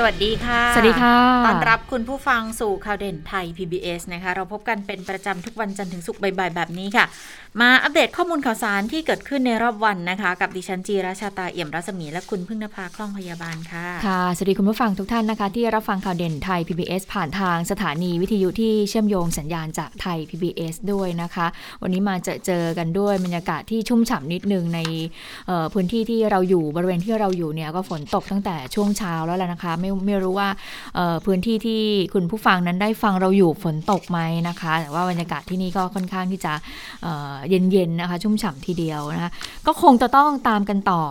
สวัสดีค่ะ สวัสดีค่ะ ต้อนรับคุณผู้ฟังสู่ข่าวเด่นไทย PBS นะคะ เราพบกันเป็นประจำทุกวันจันทร์ถึงศุกร์บ่ายๆแบบนี้ค่ะ มาอัปเดตข้อมูลข่าวสารที่เกิดขึ้นในรอบวันนะคะ กับดิฉันจีราชาตาเอี่ยมรัศมีและคุณพึ่งนภาคล่องพยาบาลค่ะ ค่ะ สวัสดีคุณผู้ฟังทุกท่านนะคะ ที่รับฟังข่าวเด่นไทย PBS ผ่านทางสถานีวิทยุที่เชื่อมโยงสัญญาณจากไทย PBS ด้วยนะคะ วันนี้มาเจอเจอกันด้วยบรรยากาศที่ชุ่มฉ่ำนิดนึงในเอ่อพื้นที่ที่เราอยู่บริเวณที่เราอยู่เนี่ยก็ฝนตกตั้งแต่ช่วงเช้าแล้วแหละนะคะไม่ไม่รู้ว่าพื้นที่ที่คุณผู้ฟังนั้นได้ฟังเราอยู่ฝนตกไหมนะคะ แต่ว่าบรรยากาศที่นี่ก็ค่อนข้างที่จะเย็นๆนะคะ ชุ่มฉ่ำทีเดียวนะคะก็คงจะต้องตามกันต่อ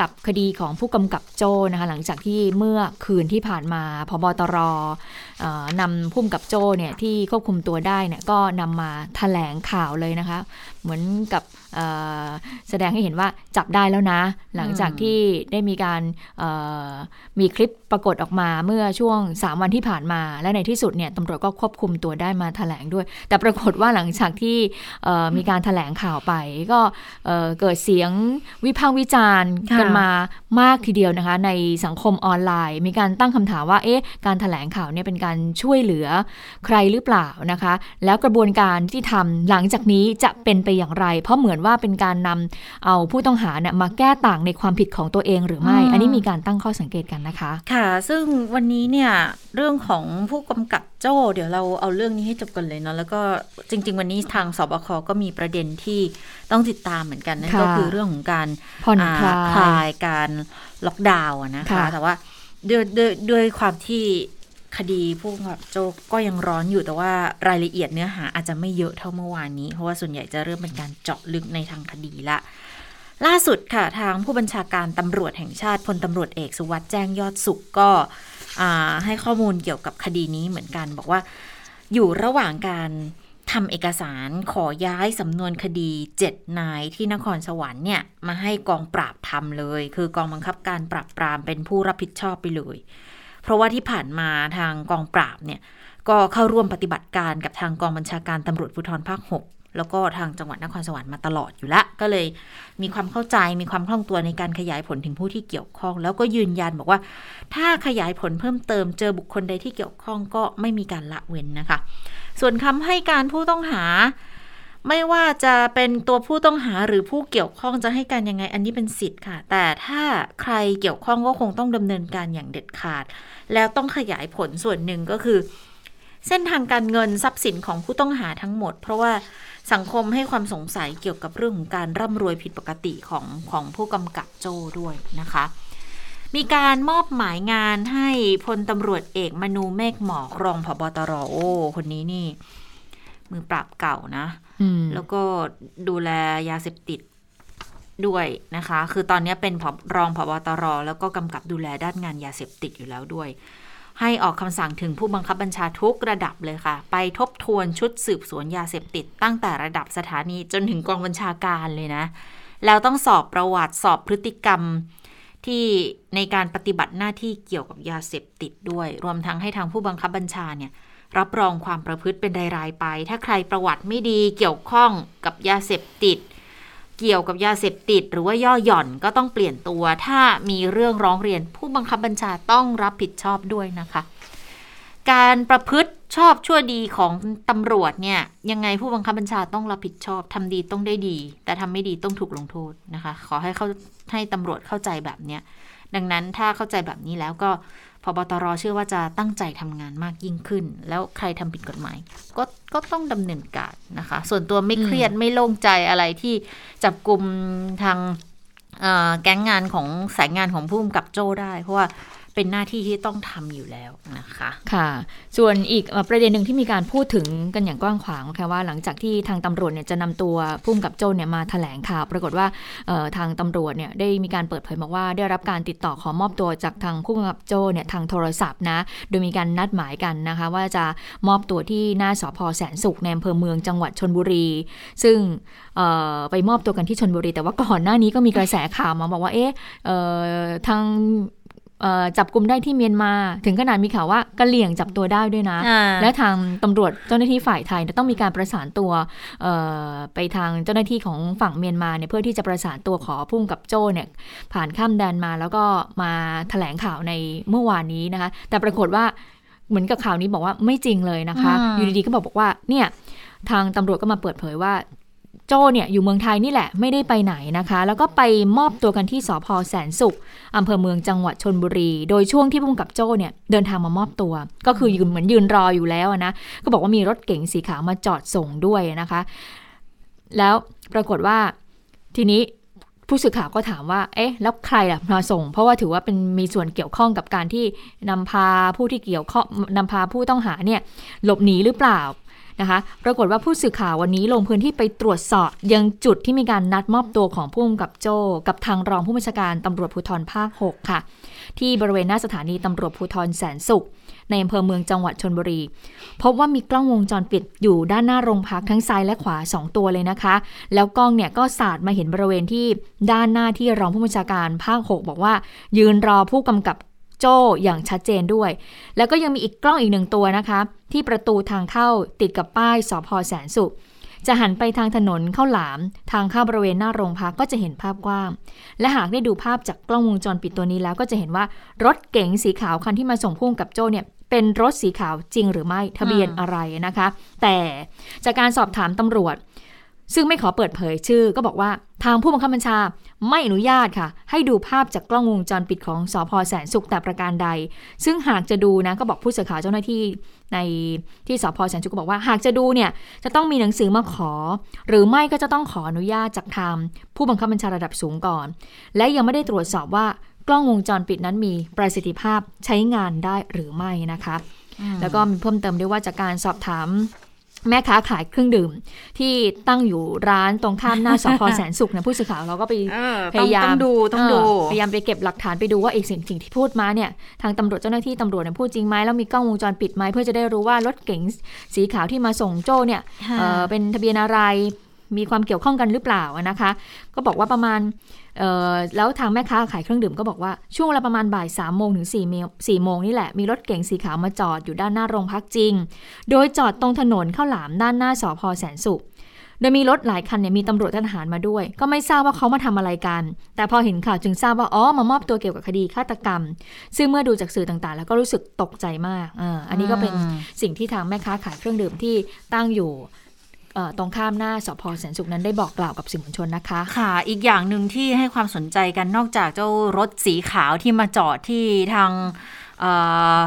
กับคดีของผู้กำกับโจ้นะคะหลังจากที่เมื่อคืนที่ผ่านมาพบตรนำผู้กำกับโจ้เนี่ยที่ควบคุมตัวได้เนี่ยก็นำมาแถลงข่าวเลยนะคะ เหมือนกับแสดงให้เห็นว่าจับได้แล้วนะ หลังจากที่ได้มีการมีคลิปปรากฏออกมาเมื่อช่วง 3 วันที่ผ่านมา และในที่สุดเนี่ยตำรวจก็ควบคุมตัวได้มาแถลงด้วย แต่ปรากฏว่าหลังจากที่มีการแถลงข่าวไป ก็เกิดเสียงวิพากษ์วิจารณ์กันมามากทีเดียวนะคะ ในสังคมออนไลน์ มีการตั้งคำถามว่าเอ๊ะการแถลงข่าวเนี่ยเป็นการช่วยเหลือใครหรือเปล่านะคะ แล้วกระบวนการที่ทำหลังจากนี้จะเป็นไปอย่างไร เพราะเหมือนว่าเป็นการนำเอาผู้ต้องหาเนี่ยมาแก้ต่างในความผิดของตัวเองหรือไม่อืมอันนี้มีการตั้งข้อสังเกตกันนะคะ ค่ะ ซึ่งวันนี้เนี่ยเรื่องของผู้กำกับโจ้ เดี๋ยวเราเอาเรื่องนี้ให้จบกันเลยเนาะแล้วก็จริง ๆ วันนี้ทางสบคก็มีประเด็นที่ต้องติดตามเหมือนกันนั่นค่ะก็คือเรื่องของการผ่อนคลายอ่คลายการล็อกดาวน์อะนะคะค่ะแต่ว่าด้วยด้วยด้วยความที่ คดีผู้กับโจกก็ยังร้อนอยู่แต่ว่ารายละเอียดเนื้อหาอาจจะไม่เยอะเท่าเมื่อวานนี้ เพราะว่าส่วนใหญ่จะเริ่มเป็นการเจาะลึกในทางคดีละล่าสุดค่ะ ทางผู้บัญชาการตำรวจแห่งชาติพลตำรวจเอกสุวัสด์แจ้งยอดสุขก็ให้ข้อมูลเกี่ยวกับคดีนี้เหมือนกัน บอกว่าอยู่ระหว่างการทำเอกสารขอย้ายสำนวนคดี7นายที่นครสวรรค์เนี่ย มาให้กองปราบทำเลย คือกองบังคับการปราบปรามเป็นผู้รับผิดชอบไปเลย เพราะว่าที่ผ่านมาทางกองปราบเนี่ยก็เข้าร่วมปฏิบัติการกับทางกองบัญชาการตำรวจภูธรภาค 6 แล้วก็ทางจังหวัดนครสวรรค์มาตลอดอยู่ละ ก็เลยมีความเข้าใจมีความคล่องตัวในการขยายผลถึงผู้ที่เกี่ยวข้อง แล้วก็ยืนยันบอกว่า ถ้าขยายผลเพิ่มเติมเจอบุคคลใดที่เกี่ยวข้องก็ไม่มีการละเว้นนะคะ ส่วนคำให้การผู้ต้องหา ไม่ว่าจะเป็นตัวผู้ต้องหาหรือผู้เกี่ยวข้องจะให้การยังไงอันนี้เป็นสิทธิ์ค่ะ แต่ถ้าใครเกี่ยวข้องก็คงต้องดำเนินการอย่างเด็ดขาด แล้วต้องขยายผลส่วนหนึ่งก็คือ เส้นทางการเงินทรัพย์สินของผู้ต้องหาทั้งหมด เพราะว่าสังคมให้ความสงสัยเกี่ยวกับเรื่องของการร่ำรวยผิดปกติของของผู้กำกับโจ้ด้วยนะคะ มีการมอบหมายงานให้พลตำรวจเอกมนูเมฆหมอกรองผบตรโอ้คนนี้นี่ มือปราบเก่านะอืมแล้วก็ดูแลยาเสพติดด้วยนะคะ คือตอนนี้เป็นผบรองผบตร แล้วก็กำกับดูแลด้านงานยาเสพติดอยู่แล้วด้วย ให้ออกคำสั่งถึงผู้บังคับบัญชาทุกระดับเลยค่ะ ไปทบทวนชุดสืบสวนยาเสพติด ตั้งแต่ระดับสถานีจนถึงกองบัญชาการเลยนะ แล้วต้องสอบประวัติสอบพฤติกรรมที่ในการปฏิบัติหน้าที่เกี่ยวกับยาเสพติดด้วย รวมทั้งให้ทางผู้บังคับบัญชาเนี่ย รับรองความประพฤติเป็นรายๆไป ถ้าใครประวัติไม่ดีเกี่ยวข้องกับยาเสพติด เกี่ยวกับยาเสพติด หรือว่าย่อหย่อนก็ต้องเปลี่ยนตัว ถ้ามีเรื่องร้องเรียนผู้บังคับบัญชาต้องรับผิดชอบด้วยนะคะ การประพฤติชอบชั่วดีของตำรวจเนี่ยยังไงผู้บังคับบัญชาต้องรับผิดชอบทำดีต้องได้ดี แต่ทำไม่ดีต้องถูกลงโทษนะคะ ขอให้เขาให้ตำรวจเข้าใจแบบเนี้ยดังนั้นถ้าเข้าใจแบบนี้แล้วก็ พบตรเชื่อว่าจะตั้งใจทำงานมากยิ่งขึ้น แล้วใครทำผิดกฎหมาย ก็ก็ต้องดำเนินการนะคะ ส่วนตัวไม่เครียดไม่โล่งใจอะไรที่จับกลุ่มทางเอ่อแก๊งงานของสายงานของผู้กำกับโจ้ได้ เพราะว่า เป็นหน้าที่ที่ต้องทำอยู่แล้วนะคะค่ะ ส่วนอีกประเด็นหนึ่งที่มีการพูดถึงกันอย่างกว้างขวางค่ะว่าหลังจากที่ทางตำรวจเนี่ยจะนำตัวพุ่มกับโจนเนี่ยมาแถลงข่าวปรากฏว่าทางตำรวจเนี่ยได้มีการเปิดเผยบอกว่าได้รับการติดต่อขอมอบตัวจากทางผู้กำกับโจเนี่ยทางโทรศัพท์นะโดยมีการนัดหมายกันนะคะ ว่าจะมอบตัวที่หน้าสพแสนสุขในอำเภอเมืองจังหวัดชนบุรี ซึ่งไปมอบตัวกันที่ชนบุรี แต่ว่าก่อนหน้านี้ก็มีกระแสข่าวมาบอกว่าเอ๊ะทาง จับกลุ่มได้ที่เมียนมา ถึงขนาดมีข่าวว่ากะเหลี่ยงจับตัวได้ด้วยนะอ่าและทางตำรวจเจ้าหน้าที่ฝ่ายไทยเนี่ยต้องมีการประสานตัวเอ่อไปทางเจ้าหน้าที่ของฝั่งเมียนมาเนี่ยเพื่อที่จะประสานตัวขอพุ่งกับโจ้เนี่ยผ่านข้ามแดนมาแล้วก็มาแถลงข่าวในเมื่อวานนี้นะคะ แต่ปรากฏว่าเหมือนกับข่าวนี้บอกว่าไม่จริงเลยนะคะอืมอยู่ดีๆก็บอกบอกว่าเนี่ยทางตำรวจก็มาเปิดเผยว่า โจ้เนี่ยอยู่เมืองไทยนี่แหละไม่ได้ไปไหนนะคะ แล้วก็ไปมอบตัวกันที่สพแสนสุขอำเภอเมืองจังหวัดชนบุรี โดยช่วงที่พุ่งกับโจ้เนี่ยเดินทางมามอบตัว ก็คือยืนเหมือนยืนรออยู่แล้วนะก็บอกว่ามีรถเก๋งสีขาวมาจอดส่งด้วยนะคะ แล้วปรากฏว่าทีนี้ผู้สื่อข่าวก็ถามว่า เอ๊ะ แล้วใครล่ะมาส่ง เพราะว่าถือว่าเป็นมีส่วนเกี่ยวข้องกับการที่นำพาผู้ที่เกี่ยวข้องนำพาผู้ต้องหาเนี่ยหลบหนีหรือเปล่า นะคะปรากฏว่าผู้สื่อข่าววันนี้ลงพื้นที่ไปตรวจสอบ ยังจุดที่มีการนัดมอบตัวของผู้กำกับโจ้กับทางรองผู้บัญชาการตำรวจภูธรภาค 6 ค่ะ ที่บริเวณหน้าสถานีตำรวจภูธรแสนสุข ในอำเภอเมืองจังหวัดชนบุรี พบว่ามีกล้องวงจรปิดอยู่ด้านหน้าโรงพักทั้งซ้ายและขวา 2 ตัวเลยนะคะ แล้วกล้องเนี่ยก็สาดมาเห็นบริเวณที่ด้านหน้าที่รองผู้บัญชาการภาค 6 บอกว่า ยืนรอผู้กำกับ โจ้อย่างชัดเจนด้วย แล้วก็ยังมีอีกกล้องอีกหนึ่งตัวนะคะ ที่ประตูทางเข้าติดกับป้ายสพแสนสุข จะหันไปทางถนนเข้าหลาม ทางเข้าบริเวณหน้าโรงพักก็จะเห็นภาพกว้าง และหากได้ดูภาพจากกล้องวงจรปิดตัวนี้แล้วก็จะเห็นว่ารถเก๋งสีขาวคันที่มาส่งพุ่งกับโจ้เนี่ยเป็นรถสีขาวจริงหรือไม่ทะเบียนอะไรนะคะ แต่จากการสอบถามตำรวจ ซึ่งไม่ขอเปิดเผยชื่อก็บอกว่าทางผู้บังคับบัญชา ไม่อนุญาตค่ะ ให้ดูภาพจากกล้องวงจรปิดของสพแสนสุขแต่ประการใด ซึ่งหากจะดูนะก็บอกผู้สื่อข่าวเจ้าหน้าที่ในที่สพแสนสุขก็บอกว่า หากจะดูเนี่ยจะต้องมีหนังสือมาขอ หรือไม่ก็จะต้องขออนุญาตจากทางผู้บังคับบัญชาระดับสูงก่อน และยังไม่ได้ตรวจสอบว่ากล้องวงจรปิดนั้นมีประสิทธิภาพใช้งานได้หรือไม่นะคะ แล้วก็มีเพิ่มเติมด้วยว่าจากการสอบถาม แม่ค้าขายเครื่องดื่ม ที่ตั้งอยู่ร้านตรงข้ามหน้าสพแสนสุขเนี่ยผู้สื่อข่าวเราก็ไปเออพยายามต้องดูต้องดูเพยายามไปเก็บหลักฐานไปดูว่าเอกสิ่งสิ่งที่พูดมาเนี่ยทางตำรวจเจ้าหน้าที่ตำรวจเนี่ยพูดจริงไหมแล้วมีกล้องวงจรปิดไหมเพื่อจะได้รู้ว่ารถเก๋งสีขาวที่มาส่งโจ้เนี่ยค่ะเอ่อเป็นทะเบียนอะไรมีความเกี่ยวข้องกันหรือเปล่านะคะ ก็บอกว่าประมาณเอ่อ แล้วทางแม่ค้าขายเครื่องดื่มก็บอกว่าช่วงเวลาประมาณบ่ายสามโมงถึงสี่โมงสี่โมงนี่แหละ มีรถเก๋งสีขาวมาจอดอยู่ด้านหน้าโรงพักจริง โดยจอดตรงถนนข้าวหลามด้านหน้าสพแสนสุขโดยมีรถหลายคันเนี่ยมีตำรวจทหารมาด้วย ก็ไม่ทราบว่าเขามาทำอะไรกัน แต่พอเห็นข่าวจึงทราบว่าอ๋อมามอบตัวเกี่ยวกับคดีฆาตกรรม ซึ่งเมื่อดูจากสื่อต่างๆ แล้วก็รู้สึกตกใจมากออันนี้ก็เป็นสิ่งที่ทางแม่ค้าขายเครื่องดื่มที่ตั้งอยู่ ตรงข้ามหน้าสพแสนสุขนั้นได้บอกกล่าวกับสื่อมวลชนนะคะ ค่ะ อีกอย่างหนึ่งที่ให้ความสนใจกันนอกจากเจ้ารถสีขาวที่มาจอดที่ทางเอ่อ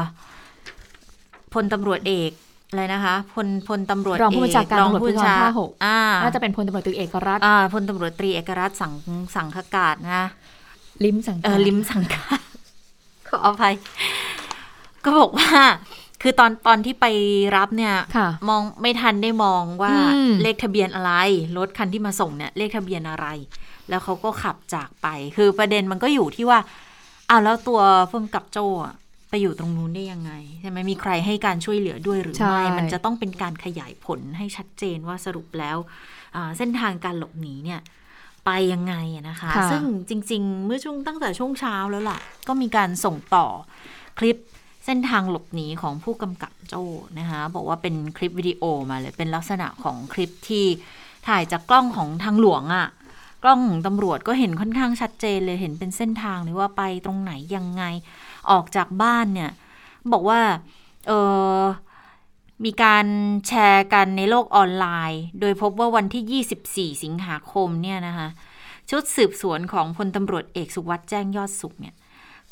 พลตำรวจเอกอะไรนะคะพลพลตำรวจรองผู้บัญชาการเอกตำรวจภูธรภาคหกอ่าน่าจะเป็นพลตำรวจตรีเอกรัฐอ่าพลตำรวจตรีเอกรัฐสังสังขกาศนะลิ้มสังเออลิมสังกาขออภัย ก็บอกว่า คือตอนตอนที่ไปรับเนี่ยค่ะมองไม่ทันได้มองว่าอืมเลขทะเบียนอะไร รถคันที่มาส่งเนี่ย เลขทะเบียนอะไร แล้วเขาก็ขับจากไป คือประเด็นมันก็อยู่ที่ว่าอ้าวแล้วตัวพุ่มกับโจอะไปอยู่ตรงนู้นได้ยังไงใช่ไหมมีใครให้การช่วยเหลือด้วยหรือใช่ไม่ มันจะต้องเป็นการขยายผลให้ชัดเจนว่าสรุปแล้วอ่าเส้นทางการหลบหนีเนี่ยไปยังไงอะนะคะค่ะซึ่งจริง ๆ เมื่อช่วงตั้งแต่ช่วงเช้าแล้วล่ะ ก็มีการส่งต่อคลิป เส้นทางหลบหนีของผู้กำกับโจ้นะคะบอกว่าเป็นคลิปวิดีโอมาเลย เป็นลักษณะของคลิปที่ถ่ายจากกล้องของทางหลวงอะกล้องของตำรวจก็เห็นค่อนข้างชัดเจนเลยเห็นเป็นเส้นทางเลยว่าไปตรงไหนยังไงออกจากบ้านเนี่ย บอกว่าเออมีการแชร์กันในโลกออนไลน์ โดยพบว่าวันที่ 24 สิงหาคมเนี่ยนะคะชุดสืบสวนของพลตำรวจเอกสุวัสด์แจ้งยอดสุขเนี่ย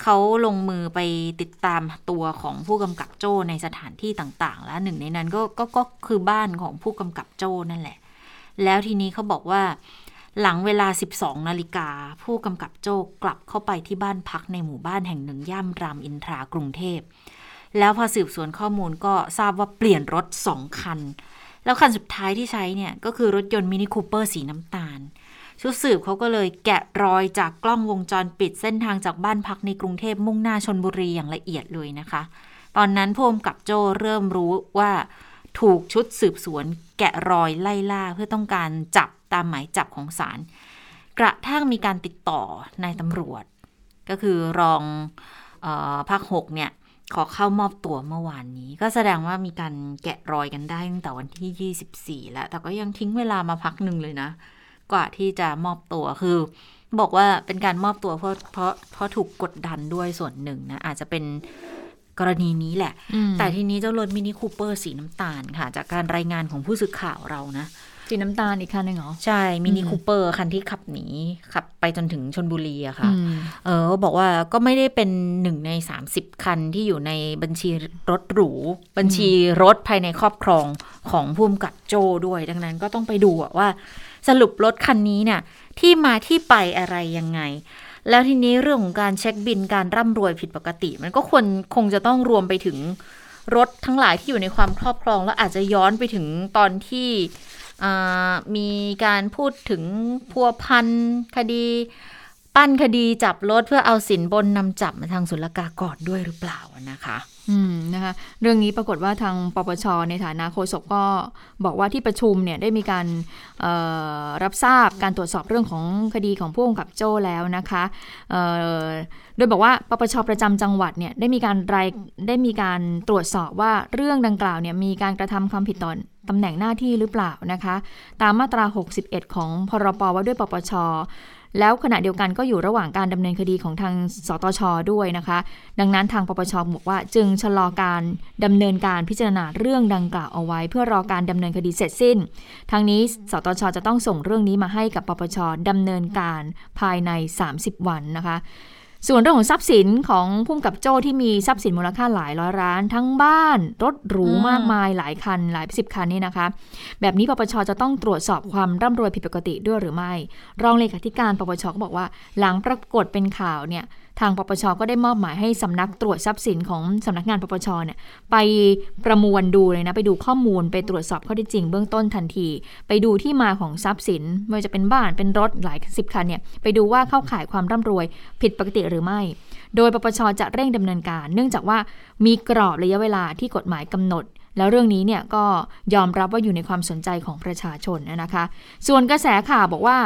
เขาลงมือไปติดตามตัวของผู้กำกับโจ้ในสถานที่ต่างๆ แล้วหนึ่งในนั้นก็ก็ก็คือบ้านของผู้กำกับโจ้นั่นแหละ แล้วทีนี้เขาบอกว่า หลังเวลา 12 นาฬิกา ผู้กำกับโจ้กลับเข้าไปที่บ้านพักในหมู่บ้านแห่งหนึ่งย่านรามอินทรากรุงเทพ แล้วพอสืบสวนข้อมูลก็ทราบว่าเปลี่ยนรถสองคัน แล้วคันสุดท้ายที่ใช้เนี่ยก็คือรถยนต์มินิคูเปอร์สีน้ำตาล ชุดสืบเขาก็เลยแกะรอยจากกล้องวงจรปิดเส้นทางจากบ้านพักในกรุงเทพมุ่งหน้าชนบุรีอย่างละเอียดเลยนะคะ ตอนนั้นผู้กำกับโจเริ่มรู้ว่าถูกชุดสืบสวนแกะรอยไล่ล่าเพื่อต้องการจับตามหมายจับของศาลกระทั่งมีการติดต่อนายตำรวจ ก็คือรองเอภาคหกเนี่ยขอเข้ามอบตัวเมื่อวานนี้ ก็แสดงว่ามีการแกะรอยกันได้ตั้งแต่วันที่ 24 แล้ว แต่ก็ยังทิ้งเวลามาพักหนึ่งเลยนะ กว่าที่จะมอบตัวคือ บอกว่าเป็นการมอบตัวเพราะเพราะเพราะถูกกดดันด้วยส่วนหนึ่งนะอาจจะเป็นกรณีนี้แหละอืมแต่ทีนี้เจ้ารถ Mini Cooper สีน้ำตาลค่ะ จากการรายงานของผู้สื่อข่าวเรานะสีน้ำตาลอีกคันหนึ่งเหรอ ใช่มินิอืมคูเปอร์คันที่ขับหนี ขับไปจนถึงชลบุรีอะค่ะอืมเออบอกว่าก็ไม่ได้เป็นหนึ่งใน 30 คันที่อยู่ในบัญชีรถหรู บัญชีรถภายในครอบครองของผู้กำกับโจ้ด้วย ดังนั้นก็ต้องไปดูอะว่า สรุปรถคันนี้เนี่ยที่มาที่ไปอะไรยังไง แล้วทีนี้เรื่องของการเช็คบิลการร่ำรวยผิดปกติ มันก็ควรคงจะต้องรวมไปถึงรถทั้งหลายที่อยู่ในความครอบครอง แล้วอาจจะย้อนไปถึงตอนที่มีการพูดถึงพัวพันคดี ปั้นคดีจับรถเพื่อเอาสินบนนำจับมาทางศุลกากรด้วยหรือเปล่านะคะอืมนะคะเรื่องนี้ปรากฏว่าทางปปชในฐานะโฆษกก็บอกว่าที่ประชุมเนี่ยได้มีการรับทราบการตรวจสอบเรื่องของคดีของผู้กำกับโจ้แล้วนะคะโดยบอกว่าปปชประจำจังหวัดเนี่ยได้มีการรายได้มีการตรวจสอบว่าเรื่องดังกล่าวเนี่ยมีการกระทำความผิดต่อตำแหน่งหน้าที่หรือเปล่านะคะ ตามมาตรา 61 ของพรปว่าด้วยปปช แล้วขณะเดียวกันก็อยู่ระหว่างการดำเนินคดีของทางสตชด้วยนะคะ ดังนั้นทางปปชบอกว่าจึงชะลอการดำเนินการพิจารณาเรื่องดังกล่าวเอาไว้ เพื่อรอการดำเนินคดีเสร็จสิ้น ทางนี้สตชจะต้องส่งเรื่องนี้มาให้กับปปชดำเนินการภายใน 30 วันนะคะ ส่วนเรื่องของทรัพย์สินของพุ่มกับโจ้ที่มีทรัพย์สินมูลค่าหลายร้อยล้าน ทั้งบ้าน รถหรูอืมมากมายหลายคัน หลายสิบคันนี่นะคะ แบบนี้ปปชจะต้องตรวจสอบความร่ำรวยผิดปกติด้วยหรือไม่ รองเลขาธิการปปชก็บอกว่า หลังปรากฏเป็นข่าวเนี่ย ทางปปชก็ได้มอบหมายให้สำนักตรวจทรัพย์สินของสำนักงานปปชเนี่ยไปประมวลดูเลยนะ ไปดูข้อมูลไปตรวจสอบข้อเท็จจริงเบื้องต้นทันที ไปดูที่มาของทรัพย์สินไม่ว่าจะเป็นบ้านเป็นรถหลายสิบคันเนี่ยไปดูว่าเข้าข่ายความร่ำรวยผิดปกติหรือไม่ โดยปปชจะเร่งดำเนินการ เนื่องจากว่ามีกรอบระยะเวลาที่กฎหมายกำหนดแล้วเรื่องนี้เนี่ยก็ยอมรับว่าอยู่ในความสนใจของประชาชนนะคะ ส่วนกระแสข่าวบอกว่า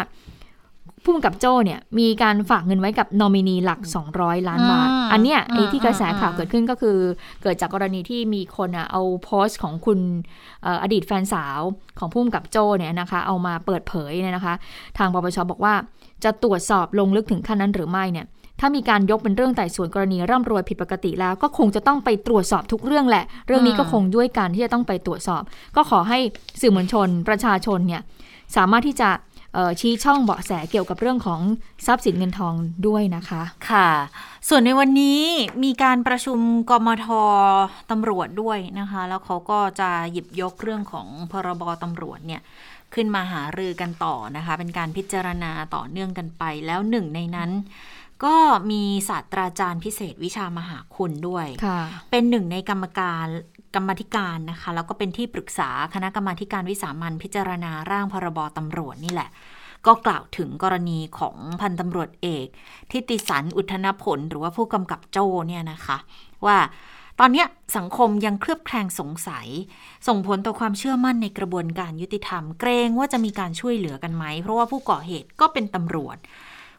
ผู้กำกับโจ้เนี่ยมีการฝากเงินไว้กับนอมินีหลัก 200 ล้านบาทอืมอันเนี้ยอืมไอ้ที่กระแสข่าวอืมเกิดขึ้นก็คือ เกิดจากกรณีที่มีคนอะเอาโพสต์ของคุณเอ่ออดีตแฟนสาวของผู้กำกับโจ้เนี่ยนะคะ เอามาเปิดเผยเนี่ยนะคะ ทางปปชบอกว่าจะตรวจสอบลงลึกถึงขั้นนั้นหรือไม่เนี่ยถ้ามีการยกเป็นเรื่องไต่สวนกรณีร่ำรวยผิดปกติแล้วก็คงจะต้องไปตรวจสอบทุกเรื่องแหละ เรื่องนี้ก็คงด้วยการที่จะต้องไปตรวจสอบ ก็ขอให้สื่อมวลชนประชาชนเนี่ยสามารถที่จะเอ่อ ชี้ช่องเบาะแสเกี่ยวกับเรื่องของทรัพย์สินเงินทองด้วยนะคะ ค่ะ ส่วนในวันนี้มีการประชุมกมทตำรวจด้วยนะคะ แล้วเขาก็จะหยิบยกเรื่องของพรบตำรวจเนี่ยขึ้นมาหารือกันต่อนะคะ เป็นการพิจารณาต่อเนื่องกันไป แล้วหนึ่งในนั้นก็มีศาสตราจารย์พิเศษวิชามหาคุณด้วยค่ะเป็นหนึ่งในกรรมการ กรรมธิการนะคะ แล้วก็เป็นที่ปรึกษาคณะกรรมาธิการวิสามันพิจารณาร่างพรบตำรวจนี่แหละ ก็กล่าวถึงกรณีของพันตำรวจเอกทิติสันอุทนผลหรือว่าผู้กำกับโจ้เนี่ยนะคะ ว่าตอนนี้สังคมยังเคลือบแคลงสงสัย ส่งผลต่อความเชื่อมั่นในกระบวนการยุติธรรม เกรงว่าจะมีการช่วยเหลือกันไหม เพราะว่าผู้ก่อเหตุก็เป็นตำรวจ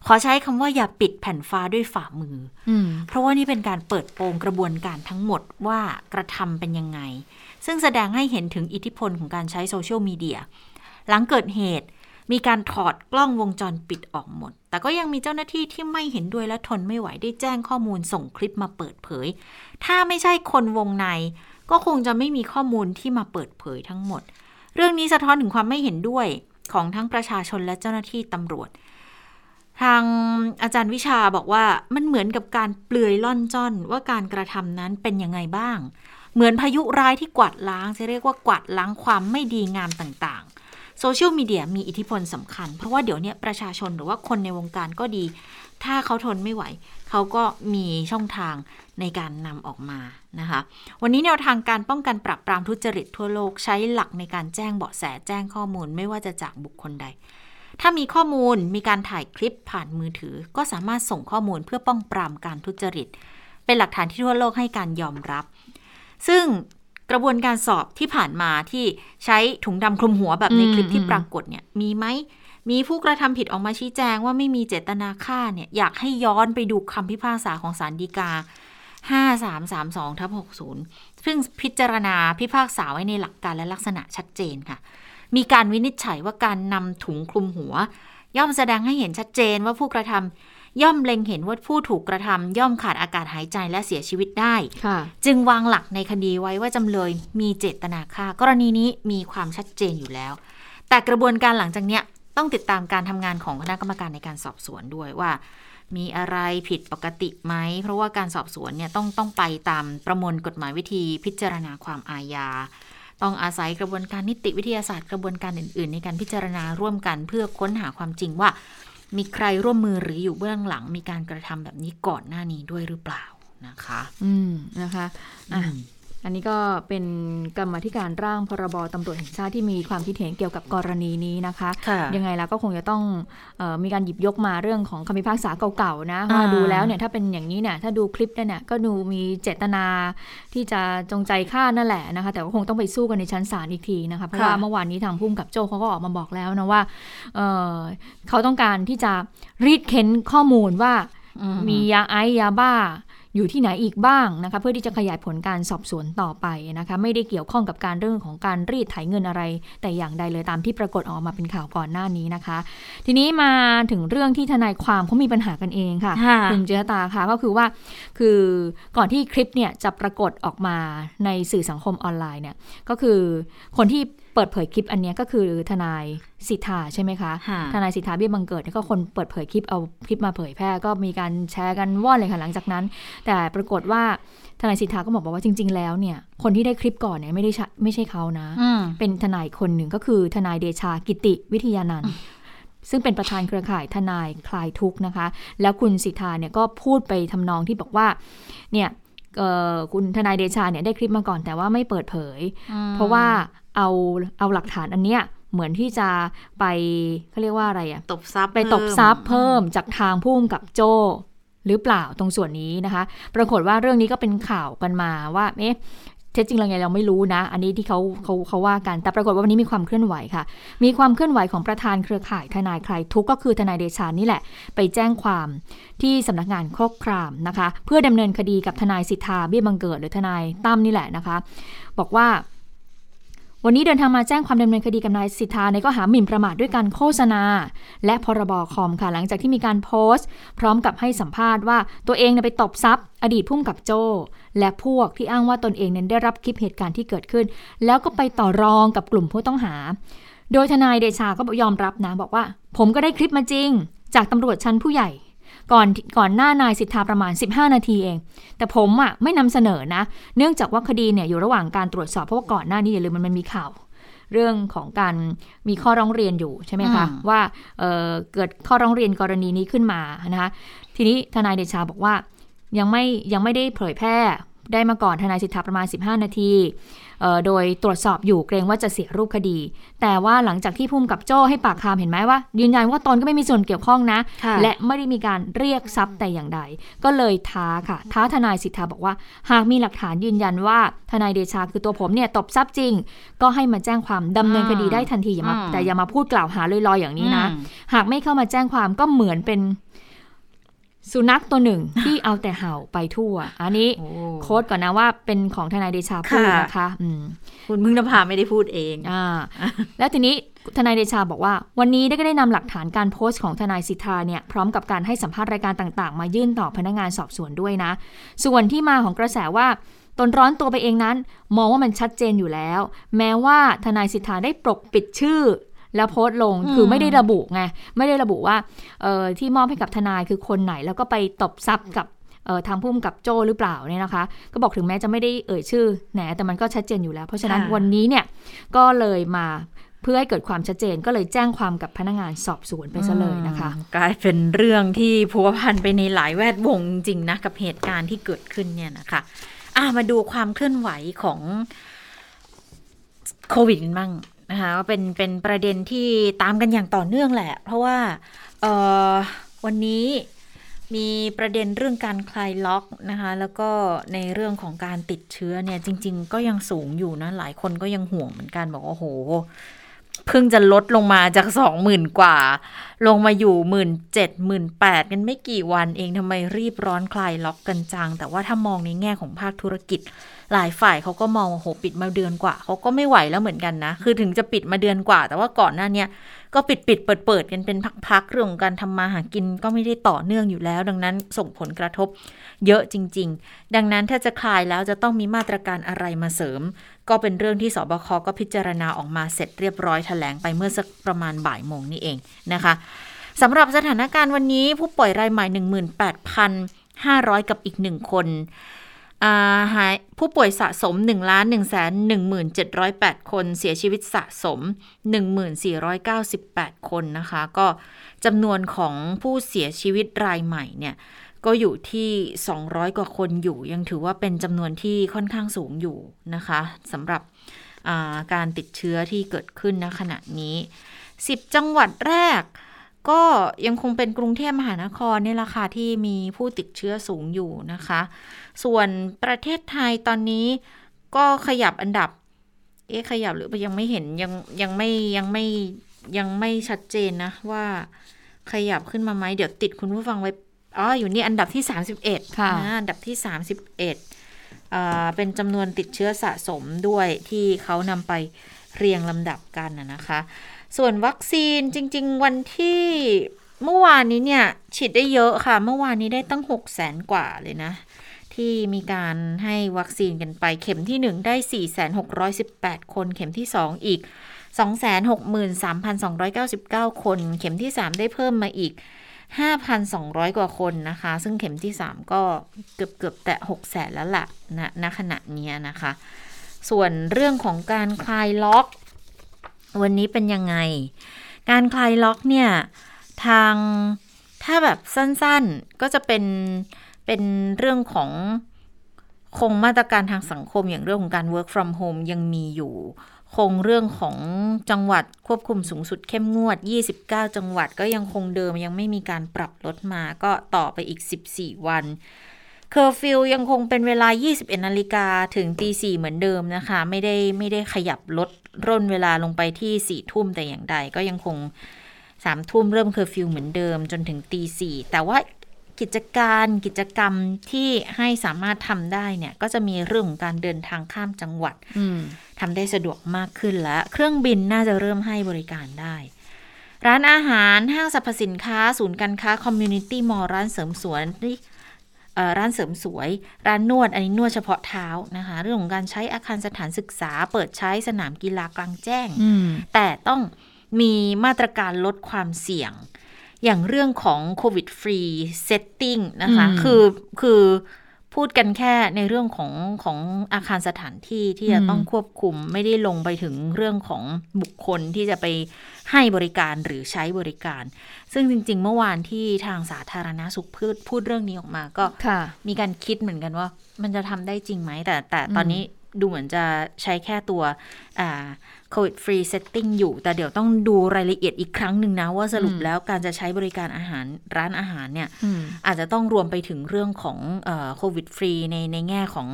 ขอใช้คำว่าอย่าปิดแผ่นฟ้าด้วยฝ่ามืออืมเพราะว่านี่เป็นการเปิดโปงกระบวนการทั้งหมดว่ากระทำเป็นยังไง ซึ่งแสดงให้เห็นถึงอิทธิพลของการใช้โซเชียลมีเดีย หลังเกิดเหตุมีการถอดกล้องวงจรปิดออกหมด แต่ก็ยังมีเจ้าหน้าที่ที่ไม่เห็นด้วยและทนไม่ไหวได้แจ้งข้อมูลส่งคลิปมาเปิดเผย ถ้าไม่ใช่คนวงใน ก็คงจะไม่มีข้อมูลที่มาเปิดเผยทั้งหมด เรื่องนี้สะท้อนถึงความไม่เห็นด้วยของทั้งประชาชนและเจ้าหน้าที่ตำรวจ ทางอาจารย์วิชาบอกว่ามันเหมือนกับการเปลือยล่อนจ้อนว่าการกระทำนั้นเป็นยังไงบ้าง เหมือนพายุร้ายที่กวาดล้างจะเรียกว่ากวาดล้างความไม่ดีงามต่างๆโซเชียลมีเดียมีอิทธิพลสำคัญ เพราะว่าเดี๋ยวนี้ประชาชนหรือว่าคนในวงการก็ดี ถ้าเขาทนไม่ไหว เขาก็มีช่องทางในการนำออกมานะคะ วันนี้แนวทางการป้องกันปราบปรามทุจริตทั่วโลกใช้หลักในการแจ้งเบาะแสแจ้งข้อมูลไม่ว่าจะจากบุคคลใด ถ้ามีข้อมูลมีการถ่ายคลิปผ่านมือถือ ก็สามารถส่งข้อมูลเพื่อป้องปรามการทุจริต เป็นหลักฐานที่ทั่วโลกให้การยอมรับ ซึ่งกระบวนการสอบที่ผ่านมาที่ใช้ถุงดำคลุมหัวแบบในคลิปที่อืมปรากฏเนี่ยมีไหมมีผู้กระทำผิดออกมาชี้แจงว่าไม่มีเจตนาฆ่าเนี่ยอยากให้ย้อนไปดูคำพิพากษาของศาลฎีกา 5332ทับ60 ซึ่งพิจารณาพิพากษาไว้ในหลักการและลักษณะชัดเจนค่ะ มีการวินิจฉัยว่าการนำถุงคลุมหัว ย่อมแสดงให้เห็นชัดเจนว่าผู้กระทำย่อมเล็งเห็นว่าผู้ถูกกระทำย่อมขาดอากาศหายใจและเสียชีวิตได้ค่ะจึงวางหลักในคดีไว้ว่าจำเลยมีเจตนาฆ่ากรณีนี้มีความชัดเจนอยู่แล้ว แต่กระบวนการหลังจากเนี้ยต้องติดตามการทำงานของคณะกรรมการในการสอบสวนด้วยว่ามีอะไรผิดปกติไหม เพราะว่าการสอบสวนเนี่ยต้องต้องไปตามประมวลกฎหมายวิธีพิจารณาความอาญา ต้องอาศัยกระบวนการนิติวิทยาศาสตร์กระบวนการอื่น ๆ ในการพิจารณาร่วมกันเพื่อค้นหาความจริงว่า มีใครร่วมมือหรืออยู่เบื้องหลังมีการกระทำแบบนี้ก่อนหน้านี้ด้วยหรือเปล่านะคะ อืมนะคะอะ อืมอันนี้ก็เป็นกรรมาธิการร่างพรบตำรวจแห่งชาติที่มีความคิดเห็นเกี่ยวกับกรณีนี้นะคะค่ะยังไงแล้วก็คงจะต้องเออมีการหยิบยกมาเรื่องของคำพิพากษาเก่าๆนะอ่าว่าดูแล้วเนี่ยถ้าเป็นอย่างนี้เนี่ยถ้าดูคลิปเนี่ยเนี่ยก็ดูมีเจตนาที่จะจงใจฆ่านั่นแหละนะคะแต่ก็คงต้องไปสู้กันในชั้นศาลอีกทีนะคะเพราะว่าเมื่อวานนี้ทางผู้กำกับโจเขาก็ออกมาบอกแล้วนะว่าเอ่อเขาต้องการที่จะรีดเค้นข้อมูลว่าอืมียาไอซ์ยาบ้า อยู่ที่ไหนอีกบ้างนะคะเพื่อที่จะขยายผลการสอบสวนต่อไปนะคะไม่ได้เกี่ยวข้องกับการเรื่องของการรีดไถเงินอะไร แต่อย่างใดเลยตามที่ปรากฏออกมาเป็นข่าวก่อนหน้านี้นะคะ ทีนี้มาถึงเรื่องที่ทนายความเขามีปัญหากันเองค่ะค่ะณเจษตาค่ะก็คือว่าคือก่อนที่คลิปเนี่ยจะปรากฏออกมาในสื่อสังคมออนไลน์เนี่ยก็คือคนที่ เปิดเผยคลิปอันเนี้ยก็คือทนายสิทธาใช่ไหมคะค่ะทนายสิทธาเบี้ยบังเกิดเนี่ยก็คนเปิดเผยคลิปเอาคลิปมาเผยแพร่ ก็มีการแชร์กันว่อนเลยค่ะหลังจากนั้น แต่ปรากฏว่าทนายสิทธาก็บอกว่าจริง ๆ แล้วเนี่ยคนที่ได้คลิปก่อนเนี่ยไม่ได้ใช่ไม่ใช่เขานะอืมเป็นทนายคนหนึ่งก็คือทนายเดชากิติวิทยานันท์ซึ่งเป็นประธานเครือข่ายทนายคลายทุกข์นะคะ แล้วคุณสิทธาเนี่ยก็พูดไปทำนองที่บอกว่าเนี่ยเอ่อ คุณทนายเดชาเนี่ยได้คลิปมาก่อนแต่ว่าไม่เปิดเผย เพราะว่าเอาเอาหลักฐานอันเนี้ยเหมือนที่จะไปเขาเรียกว่าอะไรอะตบซับไปตบทรัพย์เพิ่มจากทางผู้กำกับโจ้หรือเปล่าตรงส่วนนี้นะคะ ปรากฏว่าเรื่องนี้ก็เป็นข่าวกันมาว่าเอ๊ะ เท็จจริงเราไงเราไม่รู้นะ อันนี้ที่เขาเขาเขาว่ากัน แต่ปรากฏว่าวันนี้มีความเคลื่อนไหวค่ะ มีความเคลื่อนไหวของประธานเครือข่ายทนายใครทุกก็คือทนายเดชานี่แหละ ไปแจ้งความที่สำนักงานครบครามนะคะ เพื่อดำเนินคดีกับทนายสิทธาเบี้ยบังเกิดหรือทนายตั้มนี่แหละนะคะ บอกว่า วันนี้เดินทางมาแจ้งความดำเนินคดีกับนายสิทธาในข้อหาหมิ่นประมาทด้วยการโฆษณา และพรบคอมค่ะหลังจากที่มีการโพสต์ พร้อมกับให้สัมภาษณ์ว่าตัวเองไปตบทรัพย์ อดีตพุ่มกับโจ และพวกที่อ้างว่าตนเองนั้นได้รับคลิปเหตุการณ์ที่เกิดขึ้น แล้วก็ไปต่อรองกับกลุ่มผู้ต้องหา โดยทนายเดชาก็ยอมรับนะบอกว่า ผมก็ได้คลิปมาจริง จากตำรวจชั้นผู้ใหญ่ ก่อนก่อนหน้านายสิทธาประมาณ 15 นาทีเอง แต่ผมอะไม่นำเสนอนะ เนื่องจากว่าคดีเนี่ยอยู่ระหว่างการตรวจสอบเพราะว่าก่อนหน้านี้อย่าลืมมันมันมีข่าวเรื่องของการมีข้อร้องเรียนอยู่ใช่ไหมคะอืมว่าเอ่อเกิดข้อร้องเรียนกรณีนี้ขึ้นมานะคะทีนี้ทนายเดชาบอกว่ายังไม่ยังไม่ได้เผยแพร่ได้มาก่อนทนายสิทธาประมาณ 15 นาทีเอ่อ โดยตรวจสอบอยู่เกรงว่าจะเสียรูปคดี แต่ว่าหลังจากที่พุ่มกับโจ้ให้ปากคำเห็นไหมว่า ยืนยันว่าตนก็ไม่มีส่วนเกี่ยวข้องนะค่ะและไม่ได้มีการเรียกทรัพย์แต่อย่างใด ก็เลยท้าค่ะ ท้าทนายสิทธาบอกว่า หากมีหลักฐานยืนยันว่าทนายเดชาคือตัวผมเนี่ยตบทรัพย์จริง ก็ให้มาแจ้งความดำเนินคดีได้ทันทีอย่ามาอืมแต่อย่ามาพูดกล่าวหาลอยๆอย่างนี้นะอืมหากไม่เข้ามาแจ้งความก็เหมือนเป็น สุนัขตัวหนึ่งที่เอาแต่เห่าไปทั่ว อันนี้โอ้โค้ดก่อนนะว่าเป็นของทนายเดชาพูดค่ะนะคะอืมคุณพึ่งนภาไม่ได้พูดเองอ่าแล้วทีนี้ทนายเดชาบอกว่า วันนี้ได้ก็ได้นำหลักฐานการโพสต์ของทนายสิทธาเนี่ยพร้อมกับการให้สัมภาษณ์รายการต่างๆ มายื่นต่อพนักงานสอบสวนด้วยนะ ส่วนที่มาของกระแสว่าตนร้อนตัวไปเองนั้น มองว่ามันชัดเจนอยู่แล้ว แม้ว่าทนายสิทธาได้ปกปิดชื่อ แล้วโพสต์ลงอืมคือไม่ได้ระบุไงไม่ได้ระบุว่าเอ่อที่มอบให้กับทนายคือคนไหน แล้วก็ไปตบทรัพย์กับเอ่อทางพุ่มกับโจหรือเปล่าเนี่ยนะคะ ก็บอกถึงแม้จะไม่ได้เอ่ยชื่อแหนแต่มันก็ชัดเจนอยู่แล้ว เพราะฉะนั้นค่ะวันนี้เนี่ยก็เลยมาเพื่อให้เกิดความชัดเจนก็เลยแจ้งความกับพนักงานสอบสวนไปซะเลยนะคะอืมกลายเป็นเรื่องที่พัวพันไปในหลายแวดวงจริงนะ กับเหตุการณ์ที่เกิดขึ้นเนี่ยนะคะอะมาดูความเคลื่อนไหวของโควิดกันบ้าง นะคะก็เป็นเป็นประเด็นที่ตามกันอย่างต่อเนื่องแหละ เพราะว่าวันนี้มีประเด็นเรื่องการคลายล็อกนะคะ แล้วก็ในเรื่องของการติดเชื้อเนี่ย จริง ๆ ก็ยังสูงอยู่นะ หลายคนก็ยังห่วงเหมือนกันบอกว่าโหเพิ่งจะลดลงมาจากสองหมื่นกว่า ลงมาอยู่หมื่นเจ็ดหมื่นแปดกันไม่กี่วันเองทำไมรีบร้อนคลายล็อกกันจัง แต่ว่าถ้ามองในแง่ของภาคธุรกิจ หลายฝ่ายเขาก็มองว่าโหปิดมาเดือนกว่าเขาก็ไม่ไหวแล้วเหมือนกันนะ คือถึงจะปิดมาเดือนกว่า แต่ว่าก่อนหน้านี้ก็ปิดปิดเปิดเปิดกันเป็นพักๆเรื่องการทำมาหากินก็ไม่ได้ต่อเนื่องอยู่แล้ว ดังนั้นส่งผลกระทบเยอะจริง ๆ ดังนั้นถ้าจะคลายแล้วจะต้องมีมาตรการอะไรมาเสริม ก็เป็นเรื่องที่สบคก็พิจารณาออกมาเสร็จเรียบร้อยแถลงไปเมื่อสักประมาณบ่ายโมงนี่เองนะคะสำหรับสถานการณ์วันนี้ผู้ป่วยรายใหม่ 18,500 กับอีกหนึ่งคน หายผู้ป่วยสะสม1ล้าน1 1 7 0 8 คน เสียชีวิตสะสม 1498 คนนะคะ ก็จำนวนของผู้เสียชีวิตรายใหม่เนี่ย ก็อยู่ที่ 200 กว่าคนอยู่ ยังถือว่าเป็นจำนวนที่ค่อนข้างสูงอยู่นะคะสำหรับการติดเชื้อที่เกิดขึ้นณขณะนี้ 10 จังหวัดแรก ก็ยังคงเป็นกรุงเทพมหานครนี่แหละค่ะที่มีผู้ติดเชื้อสูงอยู่นะคะ ส่วนประเทศไทยตอนนี้ก็ขยับอันดับ เอ๊ะขยับหรือยังไม่เห็นยังยังไม่ยังไม่ยังไม่ชัดเจนนะว่าขยับขึ้นมาไหมเดี๋ยวติดคุณผู้ฟังไว้อ๋ออยู่นี่อันดับที่ 31ค่ะอันดับที่ 31เป็นจำนวนติดเชื้อสะสมด้วยที่เขานำไปเรียงลำดับกันนะคะ ส่วนวัคซีนจริง ๆ วันที่เมื่อวานนี้เนี่ย ฉีดได้เยอะค่ะ เมื่อวานนี้ได้ตั้ง6 0แสนกว่าเลยนะ ที่มีการให้วัคซีนกันไปเข็มที่1ได้4,618คน เข็มที่2อีก263,299คน เข็มที่3ได้เพิ่มมาอีก5,200กว่าคนนะคะ ซึ่งเข็มที่3ก็เกือบเกือบแต่6แสนแล้วล่ะนะณขณะนี้นะคะ ส่วนเรื่องของการคลายล็อก วันนี้เป็นยังไง การคลายล็อกเนี่ย ทางถ้าแบบสั้นๆก็จะเป็นเป็นเรื่องของคงมาตรการทางสังคมอย่างเรื่องของการ work from home ยังมีอยู่ คงเรื่องของจังหวัดควบคุมสูงสุดเข้มงวด 29 จังหวัดก็ยังคงเดิมยังไม่มีการปรับลดมาก็ต่อไปอีก 14 วันเคอร์ฟิวยังคงเป็นเวลา 21นาฬิกาถึงตีสี่เหมือนเดิมนะคะ ไม่ได้ไม่ได้ขยับลด ร่นเวลาลงไปที่สี่ทุ่มแต่อย่างใด ก็ยังคงสามทุ่มเริ่มเคอร์ฟิวเหมือนเดิมจนถึงตีสี่แต่ว่ากิจการกิจกรรมที่ให้สามารถทำได้เนี่ย ก็จะมีเรื่องของการเดินทางข้ามจังหวัดทำได้สะดวกมากขึ้นแล้ว เครื่องบินน่าจะเริ่มให้บริการได้ ร้านอาหารห้างสรรพสินค้า ศูนย์การค้า community mall ร้านเสริมสวย ร้านเสริมสวย ร้านนวด อันนี้นวดเฉพาะเท้านะคะ เรื่องของการใช้อาคารสถานศึกษา เปิดใช้สนามกีฬากลางแจ้ง แต่ต้องมีมาตรการลดความเสี่ยง อย่างเรื่องของ COVID Free Setting นะคะ คือคือ พูดกันแค่ในเรื่องของของอาคารสถานที่ที่จะต้องควบคุมไม่ได้ลงไปถึงเรื่องของบุคคลที่จะไปให้บริการหรือใช้บริการ ซึ่งจริง ๆ เมื่อวานที่ทางสาธารณสุขพูดพูดเรื่องนี้ออกมาก็มีการคิดเหมือนกันว่า มันจะทำได้จริงไหมแต่แต่ตอนนี้ดูเหมือนจะใช้แค่ตัว COVID Free Setting อยู่ แต่เดี๋ยวต้องดูรายละเอียดอีกครั้งหนึ่งนะ ว่าสรุปแล้วการจะใช้บริการอาหารร้านอาหารเนี่ย อาจจะต้องรวมไปถึงเรื่องของ COVID Free ในในแง่ของ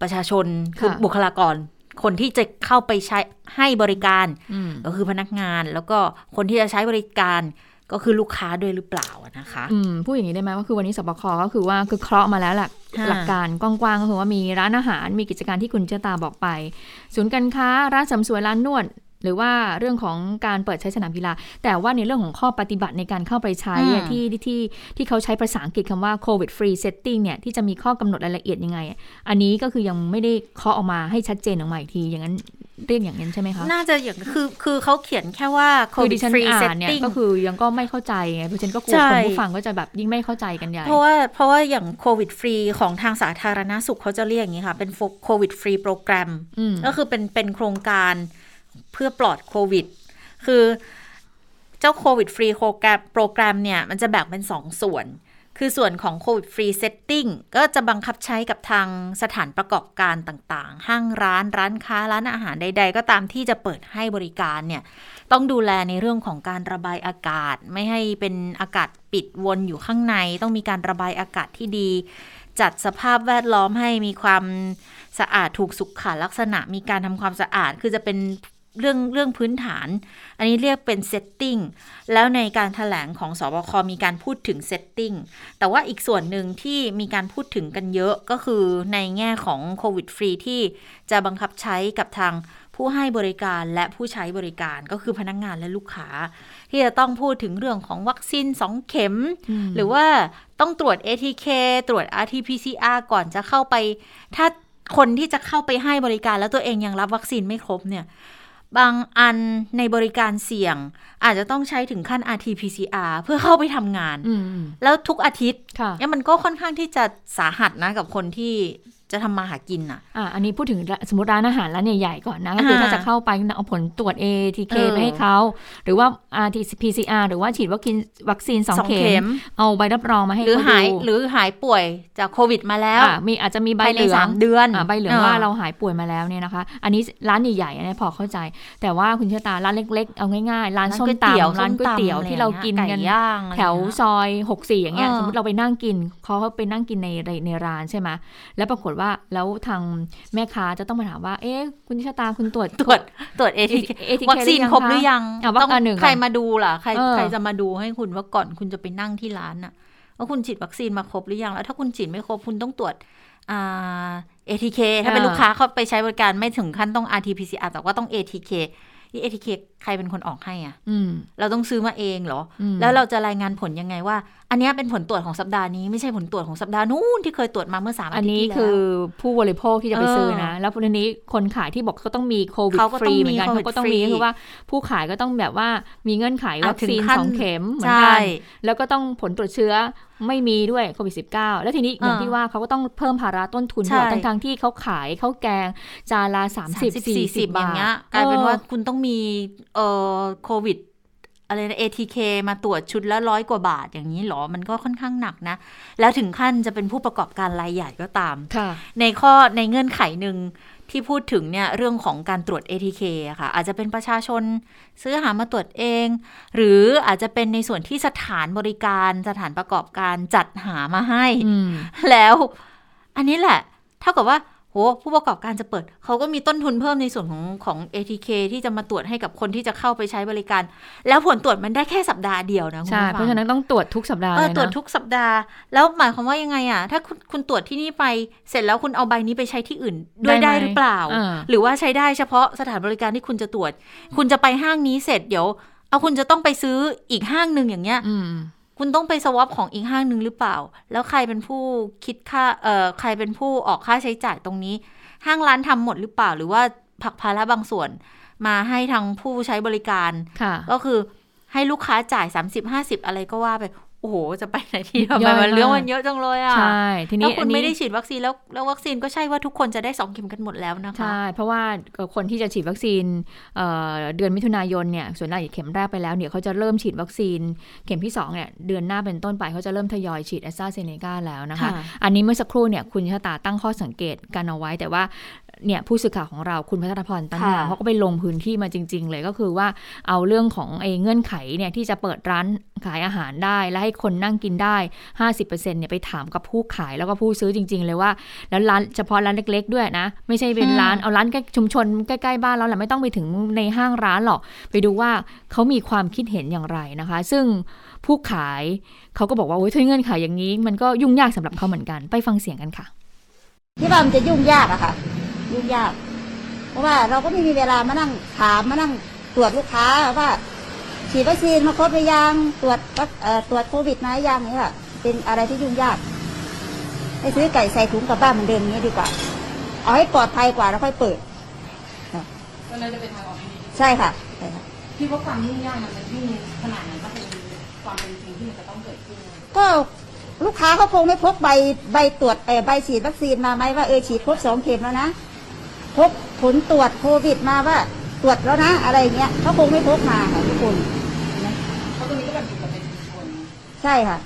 ประชาชนคือบุคลากรคนที่จะเข้าไปใช้ให้บริการก็คือพนักงาน แล้วก็คนที่จะใช้บริการ ก็คือลูกค้าด้วยหรือเปล่านะคะอืมพูดอย่างนี้ได้ไหมว่าคือวันนี้สบคก็คือว่าคือเคราะห์มาแล้วแหละหลักการกว้างๆก็คือว่ามีร้านอาหารมีกิจการที่คุณเจตาบอกไป ศูนย์การค้าร้านเสริมสวยร้านนวดหรือว่าเรื่องของการเปิดใช้สนามกีฬา แต่ว่าในเรื่องของข้อปฏิบัติในการเข้าไปใช้ที่ที่ที่เขาใช้ภาษาอังกฤษคำว่า covid free setting เนี่ย ที่จะมีข้อกำหนดรายละเอียดยังไง อันนี้ก็คือยังไม่ได้เคาะออกมาให้ชัดเจนออกมาอีกที อย่างนั้น เรียกอย่างนั้นใช่ไหมคะ น่าจะอย่างคือคือเขาเขียนแค่ว่า covid free setting ก็คือยังก็ไม่เข้าใจไงเพราะฉะนั้นก็กลัวคนผู้ฟังก็จะแบบยิ่งไม่เข้าใจกันใหญ่ เพราะว่าเพราะว่าอย่างโควิดฟรีของทางสาธารณสุขเขาจะเรียกอย่างนี้ค่ะ เป็นโควิดฟรีโปรแกรมก็คือเป็นเป็นโครงการเพื่อปลอดโควิด คือเจ้าโควิดฟรีโปรแกรมโปรแกรมเนี่ย มันจะแบ่งเป็นสองส่วน คือส่วนของ COVID Free Setting ก็จะบังคับใช้กับทางสถานประกอบการต่างๆ ห้างร้านร้านค้าร้านอาหารใด ๆ ก็ตามที่จะเปิดให้บริการเนี่ย ต้องดูแลในเรื่องของการระบายอากาศ ไม่ให้เป็นอากาศปิดวนอยู่ข้างใน ต้องมีการระบายอากาศที่ดี จัดสภาพแวดล้อมให้มีความสะอาดถูกสุขลักษณะ มีการทำความสะอาดคือจะเป็น เรื่องเรื่องพื้นฐาน อันนี้เรียกเป็น Settingแล้วในการถแถลงของสบคมีการพูดถึงเซตติ้งแต่ว่าอีกส่วนหนึ่งที่มีการพูดถึงกันเยอะก็คือในแง่ของโควิดฟรีที่จะบังคับใช้กับทางผู้ให้บริการและผู้ใช้บริการก็คือพนักงงานและลูกค้า ที่จะต้องพูดถึงเรื่องของวัคซีน2เข็ม หรือว่าต้องตรวจ ATK ตรวจ RT-PCR ก่อนจะเข้าไป ถ้าคนที่จะเข้าไปให้บริการแล้วตัวเองยังรับวัคซีนไม่ครบเนี่ย บางอันในบริการเสี่ยง อาจจะต้องใช้ถึงขั้น RT-PCR เพื่อเข้าไปทำงานอืมแล้วทุกอาทิตย์ค่ะเนี่ยมันก็ค่อนข้างที่จะสาหัสนะกับคนที่ จะทำมาหากินอะอะอันนี้พูดถึงสมมติร้านอาหารร้านใหญ่ๆก่อนนะก็คืออ่าถ้าจะเข้าไปเอาผลตรวจ ATK เออไปให้เขาหรือว่า RT-PCR หรือว่าฉีดวัคซีนวัคซีนสองสองเข็เข็มมเอาใบรับรองมาให้หรือเขาหายดูหรือหายป่วยจากโควิดมาแล้วอะมีอาจจะมีใบภายเหในลืองสามเดือนอะใบเหลืองว่าเราหายป่วยมาแล้วเนี่ยนะคะ อันนี้ร้านใหญ่ๆอันนี้พอเข้าใจ แต่ว่าคุณเชษตาร้านเล็กๆ เอาง่ายๆ ร้านส้มตำร้านก๋วยเตี๋ยวที่เรากินกันไย่างอะไรแถวเงี้ยซอย 64 อย่างเงี้ยเออสมมติเราไปนั่งกินเขาเขาไปนั่งกินในในในร้านใช่ไหมแล้วปรากฏว่าแล้วทางแม่ค้าจะต้องมาถามว่า เอ๊ะคุณชะตาคุณตรวจตรวจตรวจ ATK ATK วัคซีนครบหรือยังอะวัคต้องอันหนึ่งใครมาดูล่ะใครเออใครจะมาดูให้คุณว่าก่อนคุณจะไปนั่งที่ร้านน่ะว่าคุณฉีดวัคซีนมาครบหรือยังแล้วถ้าคุณฉีดไม่ครบคุณต้องตรวจอ่า ATK ถ้าเป็นลูกค้าเข้าไปใช้บริการไม่ถึงขั้นต้อง RT-PCR แต่ว่าต้อง ATK นี่ ATK ใครเป็นคนออกให้อะอืมเราต้องซื้อมาเองเหรออืมแล้วเราจะรายงานผลยังไงว่า อันเนี้ยเป็นผลตรวจของสัปดาห์นี้ไม่ใช่ผลตรวจของสัปดาห์นู้นที่เคยตรวจมาเมื่อสามอาอันทิตย์นี้ที่แล้วคือผู้บริโภคที่จะไปเออซื้อนะ แล้วทีนี้คนขายที่บอกเขาต้องมีโควิดเขาก็ฟต้รีองเหมืมีอนกันโควิเขาดก็ต้องฟรีมีคือว่าผู้ขายก็ต้องแบบว่ามีเงื่อนไขอะวัคซีนถึงขั้นสองเข็มเหมือนใช่กันแล้วก็ต้องผลตรวจเชื้อไม่มีด้วยโควิด -19 แล้วทีนี้อย่างอ่าที่ว่าเขาก็ต้องเพิ่มภาระต้นทุนใช่ด้วยทั้งทางๆที่เขาขายข้าวแกงจานละสามสิบสี่สิบอย่าบางเงี้ทยกลายเป็นว่าออคุณต้องมีเอ่อโควิดอะไรนะ ATK มาตรวจชุดละร้อยกว่าบาทอย่างนี้เหรอ มันก็ค่อนข้างหนักนะ แล้วถึงขั้นจะเป็นผู้ประกอบการรายใหญ่ก็ตามค่ะในข้อในเงื่อนไขหนึ่งที่พูดถึงเนี่ยเรื่องของการตรวจ ATK อะค่ะ อาจจะเป็นประชาชนซื้อหามาตรวจเอง หรืออาจจะเป็นในส่วนที่สถานบริการสถานประกอบการจัดหามาให้อืมแล้ว อันนี้แหละ เท่ากับว่า โหผู้ประกอบการจะเปิด เขาก็มีต้นทุนเพิ่มในส่วนของของ ATK ที่จะมาตรวจให้กับคนที่จะเข้าไปใช้บริการ แล้วผลตรวจมันได้แค่สัปดาห์เดียวนะคุณใช่ผู้ฟังเพราะฉะนั้นต้องตรวจทุกสัปดาห์เอเลอยตรวจนะทุกสัปดาห์ แล้วหมายความว่ายังไงอะ ถ้าคุณคุณตรวจที่นี่ไป เสร็จแล้วคุณเอาใบนี้ไปใช้ที่อื่นด้วยได้ได้ไหมหรือเปล่าอ่า หรือว่าใช้ได้เฉพาะสถานบริการที่คุณจะตรวจ คุณจะไปห้างนี้เสร็จเดี๋ยวเอาคุณจะต้องไปซื้ออีกห้างหนึ่งอย่างเงี้ยอืม คุณต้องไปสวอปของอีกห้างหนึ่งหรือเปล่า แล้วใครเป็นผู้คิดค่าเอ่อใครเป็นผู้ออกค่าใช้จ่ายตรงนี้ ห้างร้านทำหมดหรือเปล่า หรือว่าผลักภาระบางส่วนมาให้ทางผู้ใช้บริการค่ะก็คือให้ลูกค้าจ่าย 30 50 อะไรก็ว่าไป โอ้โห จะไปไหนที่ทำย่ไมอยมันมากเรื่องมันเยอะจังเลยอะ ใช่ ทีแล้นี้วคุอัณนนี้ไม่ได้ฉีดวัคซีนแล้วแล้ววัคซีนก็ใช่ว่าทุกคนจะได้สองเข็มกันหมดแล้วนะคะ ใช่ เพราะว่าคนที่จะฉีดวัคซีนเอ่อเดือนมิถุนายนเนี่ย ส่วนใหญ่เข็มแรกไปแล้วเนี่ยเขาจะเริ่มฉีดวัคซีนเข็มที่2เนี่ยเดือนหน้าเป็นต้นไปเขาจะเริ่มทยอยฉีดแอสตราเซเนกาแล้วนะคะค่ะอันนี้เมื่อสักครู่เนี่ยคุณชะตาตั้งข้อสังเกตกันเอาไว้แต่ว่า เนี่ยผู้สื่อข่าวของเราคุณพัฒนพรตั้งงามค่ะเขาก็ไปลงพื้นที่มาจริง ๆ เลยก็คือว่าเอาเรื่องของไอ้เงื่อนไขเนี่ยที่จะเปิดร้านขายอาหารได้ และให้คนนั่งกินได้ 50%เนี่ยไปถามกับผู้ขายแล้วก็ผู้ซื้อจริง ๆ เลยว่า แล้วร้านเฉพาะร้านเล็ก ๆ ด้วยนะ ไม่ใช่เป็นอืมร้านเอาร้านใกล้ชุมชนใกล้ๆบ้านเราแหละไม่ต้องไปถึงในห้างร้านหรอกไปดูว่าเขามีความคิดเห็นอย่างไรนะคะ ซึ่งผู้ขายเขาก็บอกว่าโอ้ยถ้าเงื่อนไขอย่างนี้ มันก็ยุ่งยากสำหรับเขาเหมือนกันไปฟังเสียงกันค่ะที่ว่ามันจะยุ่งยากอะค่ะ ยุ่งยาก เพราะว่าเราก็ไม่มีเวลามานั่งถามมานั่งตรวจลูกค้าว่าฉีดวัคซีนมาครบหรือยังตรวจวัคเอ่อตรวจโควิดมาหรือยังนี่ค่ะเป็นอะไรที่ยุ่งยากให้ซื้อไก่ใส่ถุงกลับบ้านเหมือนเดิมอย่างนี้ดีกว่า เอาให้ปลอดภัยกว่าแล้วค่อยเปิดก็เลยจะเป็นทางออกที่ดีใช่ค่ะใช่ค่ะพี่ว่าความยุ่งยากมันจะยุ่งขนาดไหนก็เป็นความเป็นจริงที่มันจะต้องเกิดขึ้นก็ลูกค้าเขาคงไม่พกใบใบตรวจเออใบฉีดวัคซีนมาไหมว่าเออฉีดครบสองเข็มแล้วนะ พกผลตรวจโควิดมาว่าตรวจแล้วนะอะไรเงี้ยเขาคงไม่พกมาค่ะทุกคนเพราะตรงนี้ก็แบบอยู่กับเป็นชุมชนใช่ค่ะ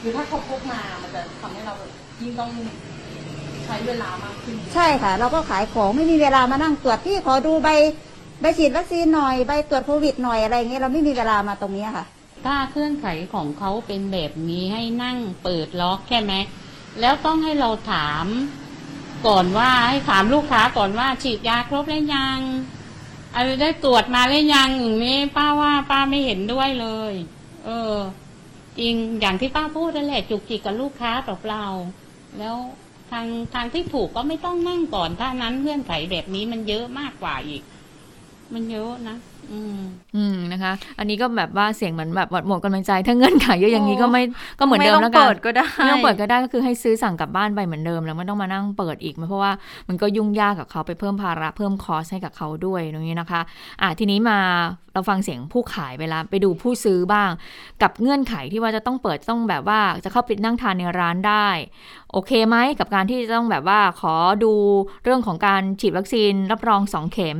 คือถ้าเขาพกมามันจะทำให้เราแบบยิ่งต้องใช้เวลามากขึ้น ใช่ค่ะ เราก็ขายของไม่มีเวลามานั่งตรวจพี่ขอดูใบใบฉีดวัคซีนหน่อยใบตรวจโควิดหน่อยอะไรเงี้ยเราไม่มีเวลามาตรงนี้ค่ะ ถ้าเครื่องไขของเขาเป็นแบบนี้ให้นั่งเปิดล็อกใช่ไหมแล้วต้องให้เราถาม ก่อนว่าให้ถามลูกค้าก่อนว่า ฉีดยาครบแล้วยังอะไรได้ตรวจมาหรือยังอย่างนี้ป้าว่าป้าไม่เห็นด้วยเลย เออ จริงอย่างที่ป้าพูดนั่นแหละจุกจิกกับลูกค้าเปล่าๆแล้วทางทางที่ถูกก็ไม่ต้องนั่งก่อนถ้านั้นเงื่อนไขแบบนี้มันเยอะมากกว่าอีก มันเยอะนะ อืมอืมนะคะ อันนี้ก็แบบว่าเสียงเหมือนแบบหมดกำลังใจ ถ้าเงื่อนไขเยอะอย่างนี้ก็ไม่ก็เหมือนเดิมไม่แล้วต้กัองนเปิดก็ได้ไม่ต้องเปิดก็ได้ก็คือให้ซื้อสั่งกลับบ้านไปเหมือนเดิม แล้วไม่ต้องมานั่งเปิดอีก เพราะว่ามันก็ยุ่งยากกับเขาไปเพิ่มภาระเพิ่มคอสให้กับเขาด้วยตรงนี้นะคะ อะทีนี้มาเราฟังเสียงผู้ขายไปแล้วไปดูผู้ซื้อบ้าง กับเงื่อนไขที่ว่าจะต้องเปิดต้องแบบว่าจะเข้าไปนั่งทานในร้านได้ โอเคไหมกับการที่จะต้องแบบว่าขอดูเรื่องของการฉีดวัคซีนรับรอง 2 เข็ม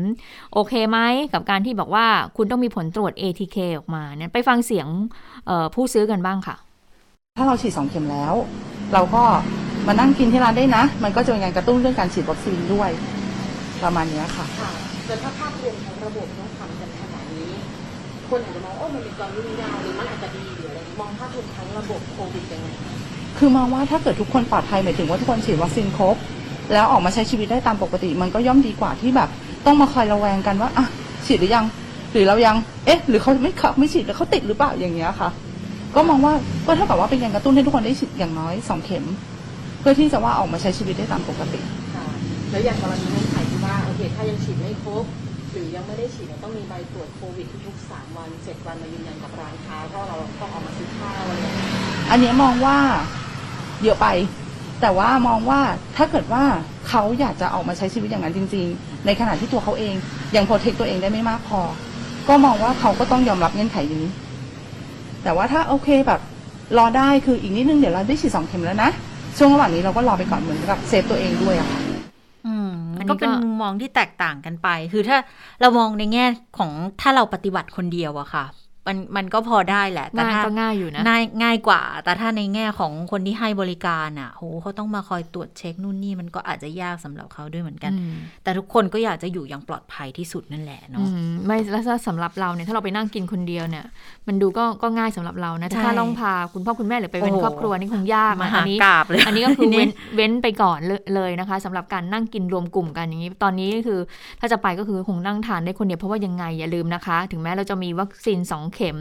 โอเคไหมกับการที่บอกว่าคุณต้องมีผลตรวจ ATK ออกมาเนี่ยไปฟังเสียงเอ่อผู้ซื้อกันบ้างค่ะ ถ้าเราฉีดสองเข็มแล้ว เราก็มานั่งกินที่ร้านได้นะ มันก็จะเป็นการกระตุ้นเรื่องการฉีดวัคซีนด้วย ประมาณเนี้ยค่ะค่ะแต่ถ้าภาพรวมของระบบต้องทำกันขนาดนี้ คนอาจจะมองว่ามันมีความยุ่งยากหรือมันอาจจะดีหรืออะไรมองภาพรวมทั้งระบบโควิดยังไง คือมองว่าถ้าเกิดทุกคนปลอดภัยหมายถึงว่าทุกคนฉีดวัคซีนครบ แล้วออกมาใช้ชีวิตได้ตามปกติ มันก็ย่อมดีกว่าที่แบบ ต้องมาคอยระแวงกันว่าอะฉีดหรือยัง หรือเรายัง เอ๊ะ หรือเขาไม่เขาไม่ฉีดแล้วเขาติดหรือเปล่าอย่างเงี้ยค่ะ ก็มองว่าก็เท่ากับว่าเป็นการกระตุ้นให้ทุกคนได้ฉีดอย่างน้อยสองเข็ม เพื่อที่จะว่าออกมาใช้ชีวิตได้ตามปกติค่ะแล้วอย่างกรณีเงื่อนไขที่ว่าโอเคถ้ายังฉีดไม่ครบหรือยังไม่ได้ฉีดเนี่ยต้องมีใบตรวจโควิดทุกๆสามวันเจ็ดวันมายืนยันกับร้านค้าเพราะเราต้องออกมาซื้อข้าวอะไรอย่างเงี้ยอันเนี้ยมองว่า เยอะไป แต่ว่ามองว่าถ้าเกิดว่าเขาอยากจะออกมาใช้ชีวิตอย่างนั้นจริง ๆ ในขณะที่ตัวเขาเองยังโปรเทคตัวเองได้ไม่มากพอ ก็มองว่าเขาก็ต้องยอมรับเงื่อนไขนี้ แต่ว่าถ้าโอเคแบบรอได้คืออีกนิดนึงเดี๋ยวเราได้ฉีดสองเข็มแล้วนะช่วงระหว่างนี้เราก็รอไปก่อนเหมือนกับเซฟตัวเองด้วยอะค่ะอืมอันนี้ก็เป็นก็มุมมองที่แตกต่างกันไป คือถ้าเรามองในแง่ของถ้าเราปฏิบัติคนเดียวอะค่ะ มันมันก็พอได้แหละ แต่ง่ายถ้าก็ง่ายอยู่นะง่ายง่ายกว่า แต่ถ้าในแง่ของคนที่ให้บริการอะโหเขาต้องมาคอยตรวจเช็คนู่นนี่มันก็อาจจะยากสำหรับเขาด้วยเหมือนกันอืมแต่ทุกคนก็อยากจะอยู่อย่างปลอดภัยที่สุดนั่นแหละอืเนาะมไม่แล้วถ้าสำหรับเราเนี่ยถ้าเราไปนั่งกินคนเดียวเนี่ย มันดูก็ก็ง่ายสำหรับเรานะแต่ใช่ถ้าต้องพาคุณพ่อคุณแม่หรือไปเป็นโอ้ครอบครัวนี่คงยากมนะหาอันนี้กาบเลยอันนี้ก็คือทีเว้นเว้นไปก่อนเลยเลยนะคะสำหรับการนั่งกินรวมกลุ่มกันอย่างนี้ ตอนนี้ก็คือถ้าจะไปก็คือคงนั่งทานได้คนเดียวเพราะว่ายังไงอย่าลืมนะคะ ถึงแม้เราจะมีวัคซีน2เข็ม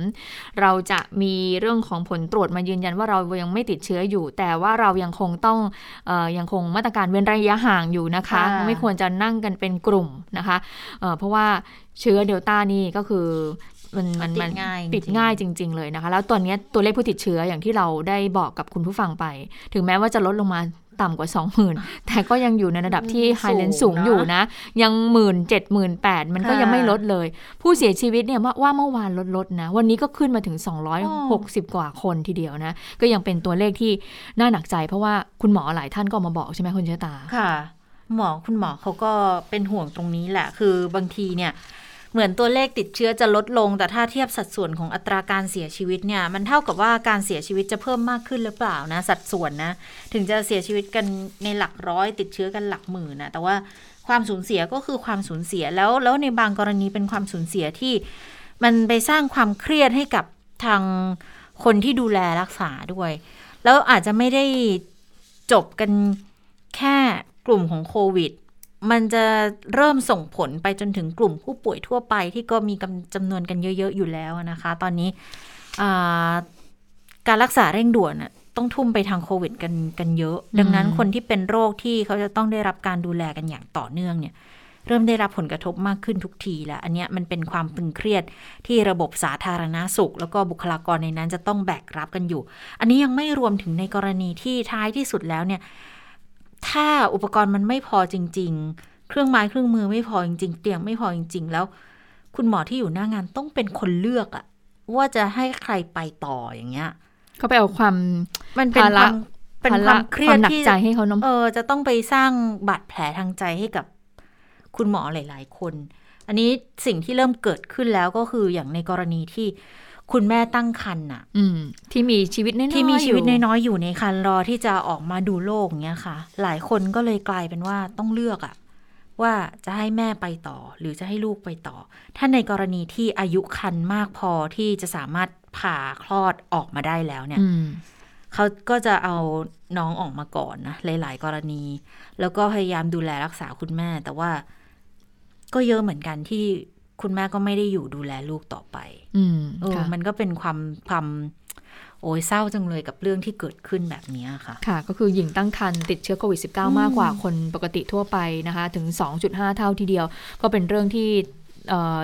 เราจะมีเรื่องของผลตรวจมายืนยันว่าเรายังไม่ติดเชื้ออยู่ แต่ว่าเรายังคงต้องเออยังคงมาตรการเว้นระยะห่างอยู่นะคะค่ะไม่ควรจะนั่งกันเป็นกลุ่มนะคะเอ่อเพราะว่าเชื้อเดลต้านี่ก็คือมันมันติมัดนง่ายติดจริงๆง่ายจริง ๆ เลยนะคะ แล้วตอนนี้ตัวเลขผู้ติดเชื้ออย่างที่เราได้บอกกับคุณผู้ฟังไป ถึงแม้ว่าจะลดลงมา ต่ำกว่า 20,000 แต่ก็ยังอยู่ในระดับที่ไฮเลนสูสูงงนะอยู่นะ ยังหมื่นเจ็ดหมื่นแปดมันก็ค่ะยังไม่ลดเลย ผู้เสียชีวิตเนี่ยว่าเมื่อวานลดลดนะ วันนี้ก็ขึ้นมาถึง 260 กว่าคนทีเดียวนะ ก็ยังเป็นตัวเลขที่น่าหนักใจ เพราะว่าคุณหมอหลายท่านก็ออกมาบอกใช่ไหมคุณเชษตาค่ะ หมอคุณหมอเขาก็เป็นห่วงตรงนี้แหละ คือบางทีเนี่ย เหมือนตัวเลขติดเชื้อจะลดลง แต่ถ้าเทียบสัดส่วนของอัตราการเสียชีวิตเนี่ย มันเท่ากับว่าการเสียชีวิตจะเพิ่มมากขึ้นหรือเปล่านะ สัดส่วนนะ ถึงจะเสียชีวิตกันในหลักร้อย ติดเชื้อกันหลักหมื่นนะแต่ว่าความสูญเสียก็คือความสูญเสียแล้ว แล้วในบางกรณีเป็นความสูญเสียที่ มันไปสร้างความเครียดให้กับทางคนที่ดูแลรักษาด้วย แล้วอาจจะไม่ได้จบกันแค่กลุ่มของโควิด มันจะเริ่มส่งผลไปจนถึงกลุ่มผู้ป่วยทั่วไปที่ก็มีกำจำนวนกันเยอะ ๆ อยู่แล้วนะคะ ตอนนี้อ่าการรักษาเร่งด่วนน่ะต้องทุ่มไปทางโควิดกันกันเยอะ ดังนั้นคนที่เป็นโรคที่เขาจะต้องได้รับการดูแลกันอย่างต่อเนื่องเนี่ย เริ่มได้รับผลกระทบมากขึ้นทุกทีแล้ว อันเนี้ยมันเป็นความตึงเครียดที่ระบบสาธารณาสุข แล้วก็บุคลากรในนั้นจะต้องแบกรับกันอยู่ อันนี้ยังไม่รวมถึงในกรณีที่ท้ายที่สุดแล้วเนี่ย ถ้าอุปกรณ์มันไม่พอจริง ๆ เครื่องไม้เครื่องมือไม่พอจริงๆ เตียงไม่พอจริง ๆ แล้ว คุณหมอที่อยู่หน้างานต้องเป็นคนเลือกอะว่าจะให้ใครไปต่ออย่างเงี้ยเขาไปเอาความมันเป็นภาคระวามเป็นความเครียดหนักที่ใจให้เขาเนอะเออจะต้องไปสร้างบาดแผลทางใจให้กับคุณหมอหลาย ๆ คน อันนี้สิ่งที่เริ่มเกิดขึ้นแล้วก็คืออย่างในกรณีที่ คุณแม่ตั้งครรภ์น่ะอืมที่มีชีวิตน้อยๆที่มีชีวิตอยู่น้อยๆอยู่ในคันรอที่จะออกมาดูโลกเงี้ยค่ะ หลายคนก็เลยกลายเป็นว่าต้องเลือกอะว่าจะให้แม่ไปต่อหรือจะให้ลูกไปต่อ ถ้าในกรณีที่อายุคันมากพอที่จะสามารถผ่าคลอดออกมาได้แล้วเนี่ยอืมเขาก็จะเอาน้องออกมาก่อนนะหลายๆ กรณี แล้วก็พยายามดูแลรักษาคุณแม่ แต่ว่าก็เยอะเหมือนกันที่ คุณแม่ก็ไม่ได้อยู่ดูแลลูกต่อไป อืมเออค่ะมันก็เป็นความความโอ้ยเศร้าจังเลยกับเรื่องที่เกิดขึ้นแบบเนี้ยค่ะ ค่ะ ก็คือหญิงตั้งครรภ์ติดเชื้อโควิด -19 มากกว่าคนปกติทั่วไปนะคะ ถึง 2.5 เท่าทีเดียว ก็เป็นเรื่องที่เอ่อ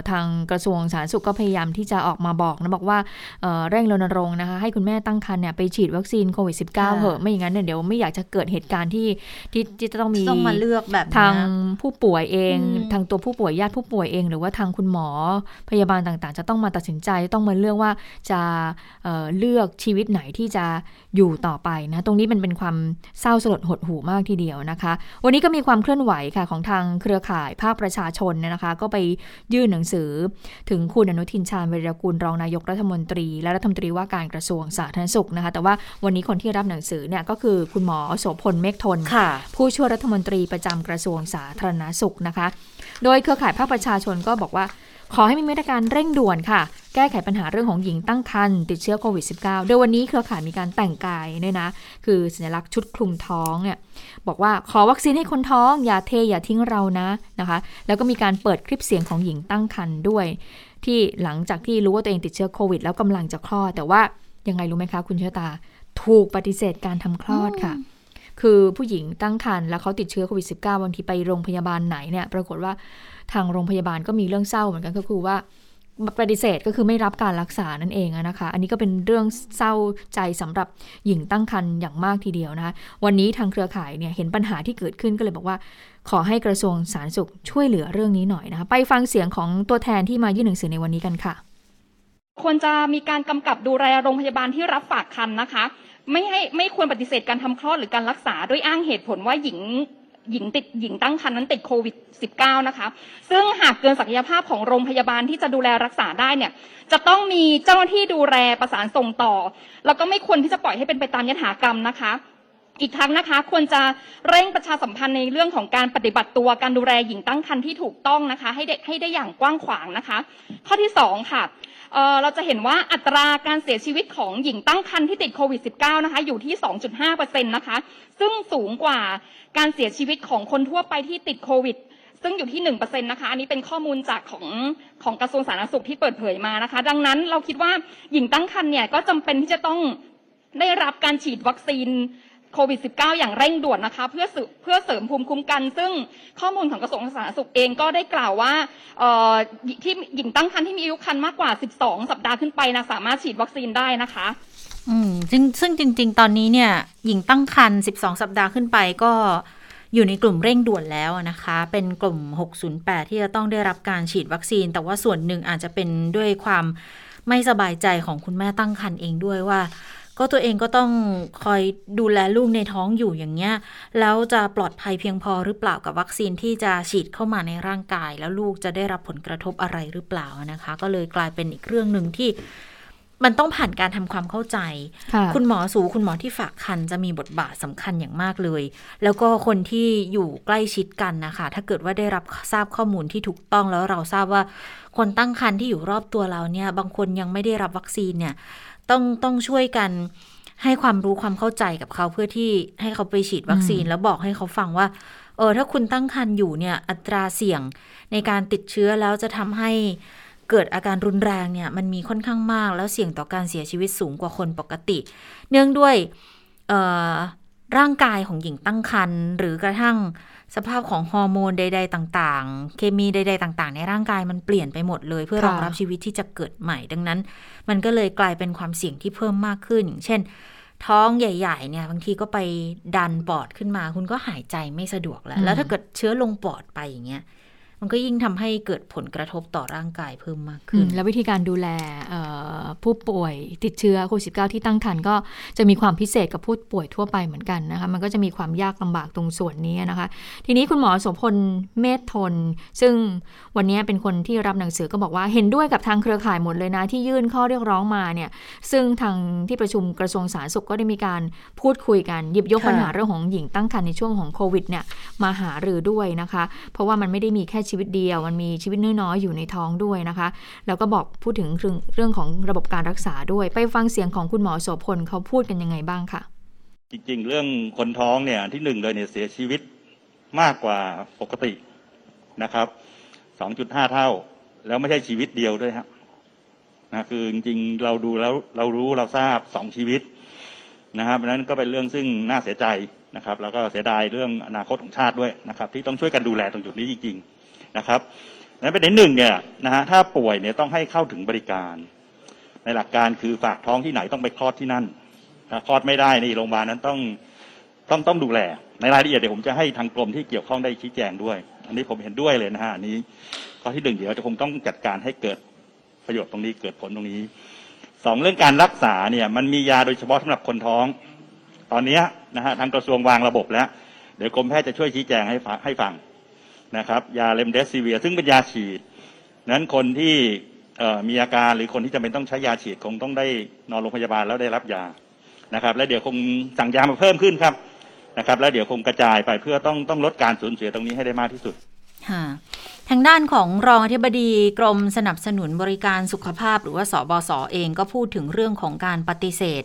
ทางกระทรวงสาธารณสุขก็พยายามที่จะออกมาบอกนะบอกว่าเอ่อเร่งรณรงค์นะคะให้คุณแม่ตั้งครรภ์เนี่ยไปฉีดวัคซีนโควิด -19 ค่ะเถอะไม่อย่างนั้นเนี่ยเดี๋ยวไม่อยากจะเกิดเหตุการณ์ที่ที่ที่จะต้องมีต้องมาเลือกแบบเนี้ยทางผู้ป่วยเองอืมทางตัวผู้ป่วยญาติผู้ป่วยเอง หรือว่าทางคุณหมอพยาบาลต่างๆ จะต้องมาตัดสินใจต้องมาเลือกว่าจะเอ่อเลือกชีวิตไหนที่จะอยู่ต่อไปนะตรงนี้มันเป็นความเศร้าสลดหดหูมากทีเดียวนะคะ วันนี้ก็มีความเคลื่อนไหวค่ะของทางเครือข่ายภาคประชาชนเนี่ยนะคะ ก็ไปยื่นหนังสือ ถึงคุณอนุทินชาญวีรกูลรองนายกรัฐมนตรี และรัฐมนตรีว่าการกระทรวงสาธารณสุขนะคะ แต่ว่าวันนี้คนที่รับหนังสือเนี่ยก็คือคุณหมอโสพลเมฆทนค่ะผู้ช่วยรัฐมนตรีประจำกระทรวงสาธารณสุขนะคะ โดยเครือข่ายภาคประชาชนก็บอกว่า ขอให้มีมาตรการเร่งด่วนค่ะ แก้ไขปัญหาเรื่องของหญิงตั้งครรภ์ติดเชื้อโควิด -19 โดยวันนี้เครือข่ายมีการแต่งกายเนี่ยนะ คือสัญลักษณ์ชุดคลุมท้องเนี่ยบอกว่าขอวัคซีนให้คนท้อง อย่าเทอย่าทิ้งเรานะนะคะ แล้วก็มีการเปิดคลิปเสียงของหญิงตั้งครรภ์ด้วย ที่หลังจากที่รู้ว่าตัวเองติดเชื้อโควิด แล้วกำลังจะคลอดแต่ว่ายังไงรู้ไหมคะคุณเชอตา ถูกปฏิเสธการทำคลอดค่ะคือผู้หญิงตั้งครรภ์แล้วเขาติดเชื้อโควิด -19 บางทีไปโรงพยาบาลไหนเนี่ย ปรากฏว่า ทางโรงพยาบาลก็มีเรื่องเศร้าเหมือนกันก็คือว่าปฏิเสธก็คือไม่รับการรักษานั่นเองนะคะ อันนี้ก็เป็นเรื่องเศร้าใจสำหรับหญิงตั้งครรภ์อย่างมากทีเดียวนะคะ วันนี้ทางเครือข่ายเนี่ยเห็นปัญหาที่เกิดขึ้นก็เลยบอกว่า ขอให้กระทรวงสาธารณสุขช่วยเหลือเรื่องนี้หน่อยนะคะ ไปฟังเสียงของตัวแทนที่มายื่นหนังสือในวันนี้กันค่ะ ควรจะมีการกำกับดูแลโรงพยาบาลที่รับฝากคันนะคะ ไม่ให้ไม่ควรปฏิเสธการทำคลอดหรือการรักษาด้วยอ้างเหตุผลว่าหญิง หญิงติดหญิงตั้งครรภ์นั้นติดโควิด -19 นะคะ ซึ่งหากเกินศักยภาพของโรงพยาบาลที่จะดูแลรักษาได้เนี่ย จะต้องมีเจ้าหน้าที่ดูแลประสานส่งต่อ แล้วก็ไม่ควรที่จะปล่อยให้เป็นไปตามยถากรรมนะคะอีกทั้งนะคะควรจะเร่งประชาสัมพันธ์ในเรื่องของการปฏิบัติตัวการดูแลหญิงตั้งครรภ์ที่ถูกต้องนะคะ ให้ได้ให้ได้อย่างกว้างขวางนะคะ ข้อที่สองค่ะ เราจะเห็นว่าอัตราการเสียชีวิตของหญิงตั้งครรภ์ที่ติดโควิด -19 นะคะอยู่ที่ 2.5%นะคะซึ่งสูงกว่าการเสียชีวิตของคนทั่วไปที่ติดโควิดซึ่งอยู่ที่1%นะคะ อันนี้เป็นข้อมูลจากของของกระทรวงสาธารณสุขที่เปิดเผยมานะคะ ดังนั้นเราคิดว่าหญิงตั้งครรภ์เนี่ยก็จำเป็นที่จะต้องได้รับการฉีดวัคซีน โควิด -19 อย่างเร่งด่วนนะคะ เพื่อเพื่อเสริมภูมิคุ้มกัน ซึ่งข้อมูลของกระทรวงสาธารณสุขเองก็ได้กล่าวว่าเอ่อที่หญิงตั้งครรภ์ที่มีอายุครรภ์มากกว่า 12 สัปดาห์ขึ้นไปนะสามารถฉีดวัคซีนได้นะคะอืมซึ่งซึ่งจริง ๆ ตอนนี้เนี่ย หญิงตั้งครรภ์12 สัปดาห์ขึ้นไปก็อยู่ในกลุ่มเร่งด่วนแล้วนะคะ เป็นกลุ่ม 608 ที่จะต้องได้รับการฉีดวัคซีน แต่ว่าส่วนหนึ่งอาจจะเป็นด้วยความไม่สบายใจของคุณแม่ตั้งครรภ์เองด้วยว่า ก็ตัวเองก็ต้องคอยดูแลลูกในท้องอยู่อย่างเงี้ย แล้วจะปลอดภัยเพียงพอหรือเปล่ากับวัคซีนที่จะฉีดเข้ามาในร่างกาย แล้วลูกจะได้รับผลกระทบอะไรหรือเปล่านะคะ ก็เลยกลายเป็นอีกเรื่องหนึ่งที่มันต้องผ่านการทำความเข้าใจค่ะคุณหมอสูคุณหมอที่ฝากคันจะมีบทบาทสำคัญอย่างมากเลย แล้วก็คนที่อยู่ใกล้ชิดกันนะคะ ถ้าเกิดว่าได้รับทราบข้อมูลที่ถูกต้องแล้วเราทราบว่าคนตั้งครรภ์ที่อยู่รอบตัวเราเนี่ย บางคนยังไม่ได้รับวัคซีนเนี่ย ต้องต้องช่วยกันให้ความรู้ความเข้าใจกับเขาเพื่อที่ให้เขาไปฉีดวัคซีนแล้วบอกให้เขาฟังว่า เออถ้าคุณตั้งครรภ์อยู่เนี่ย อัตราเสี่ยงในการติดเชื้อแล้วจะทำให้เกิดอาการรุนแรงเนี่ย มันมีค่อนข้างมาก แล้วเสี่ยงต่อการเสียชีวิตสูงกว่าคนปกติ เนื่องด้วยเอ่อร่างกายของหญิงตั้งครรภ์หรือกระทั่ง สภาพของฮอร์โมนใด ๆ ต่างๆ เคมีใด ๆ ต่าง ๆ ในร่างกายมันเปลี่ยนไปหมดเลย เพื่อค่ะรองรับชีวิตที่จะเกิดใหม่ดังนั้น มันก็เลยกลายเป็นความเสี่ยงที่เพิ่มมากขึ้นอย่างเช่น ท้องใหญ่ ๆ เนี่ย บางทีก็ไปดันปอดขึ้นมา คุณก็หายใจไม่สะดวกแล้ว แล้วถ้าเกิดเชื้อลงปอดไปอย่างเงี้ย มันก็ยิ่งทำให้เกิดผลกระทบต่อร่างกายเพิ่มมากขึ้น แล้ววิธีการดูแลผู้ป่วยติดเชื้อโควิด -19 ที่ตั้งครรภ์ก็จะมีความพิเศษกับผู้ป่วยทั่วไปเหมือนกันนะคะ มันก็จะมีความยากลำบากตรงส่วนนี้นะคะ ทีนี้คุณหมอโสพลเมธทน ซึ่งวันนี้เป็นคนที่รับหนังสือก็บอกว่าเห็นด้วยกับทางเครือข่ายหมดเลยนะ ที่ยื่นข้อเรียกร้องมาเนี่ยซึ่งทางที่ประชุมกระทรวงสาธารณสุขก็ได้มีการพูดคุยกันหยิบยกปัญหาเรื่องของหญิงตั้งครรภ์ในช่วงของโควิดเนี่ยมาหารือด้วยนะคะ เพราะว่ามันไม่ได้มีแค่ชีวิตเดียว มันมีชีวิตน้อยๆอยู่ในท้องด้วยนะคะ แล้วก็บอกพูดถึงเรื่องของระบบการรักษาด้วย ไปฟังเสียงของคุณหมอโสพลเขาพูดกันยังไงบ้างค่ะ จริงๆ เรื่องคนท้องเนี่ยที่หนึ่งเลยเนี่ยเสียชีวิตมากกว่าปกตินะครับ 2.5 เท่า แล้วไม่ใช่ชีวิตเดียวด้วยครับนะคือจริงๆเราดูแล้วเรารู้เราทราบสองชีวิตนะครับนั้นก็เป็นเรื่องซึ่งน่าเสียใจนะครับ แล้วก็เสียดายเรื่องอนาคตของชาติด้วยนะครับ ที่ต้องช่วยกันดูแลตรงจุดนี้จริง ๆ นะครับนั้นประเด็นหนึ่งเนี่ยนะฮะถ้าป่วยเนี่ยต้องให้เข้าถึงบริการ ในหลักการคือฝากท้องที่ไหนต้องไปคลอดที่นั่นถ้าคลอดไม่ได้นี่โรงพยาบาลนั้นต้องต้องต้องดูแล ในรายละเอียดเดี๋ยวผมจะให้ทางกรมที่เกี่ยวข้องได้ชี้แจงด้วย อันนี้ผมเห็นด้วยเลยนะฮะอันนี้ข้อที่หนึ่งเดี๋ยวจะคงต้องจัดการให้เกิดประโยชน์ตรงนี้เกิดผลตรงนี้สองเรื่องการรักษาเนี่ยมันมียาโดยเฉพาะสำหรับคนท้อง ตอนนี้นะฮะทางกระทรวงวางระบบแล้ว เดี๋ยวกรมแพทย์จะช่วยชี้แจงให้ฟังให้ฟัง นะครับยาเลมเดซิเวีย ซึ่งเป็นยาฉีด นั้นคนที่มีอาการหรือคนที่จำเป็นต้องใช้ยาฉีดคงต้องได้นอนโรงพยาบาลแล้วได้รับยานะครับ และเดี๋ยวคงสั่งยามาเพิ่มขึ้นครับนะครับ แล้วเดี๋ยวคงกระจายไปเพื่อต้องต้องลดการสูญเสียตรงนี้ให้ได้มากที่สุดค่ะทางด้านของรองอธิบดีกรมสนับสนุนบริการสุขภาพ หรือว่าสบศเองก็พูดถึงเรื่องของการปฏิเสธ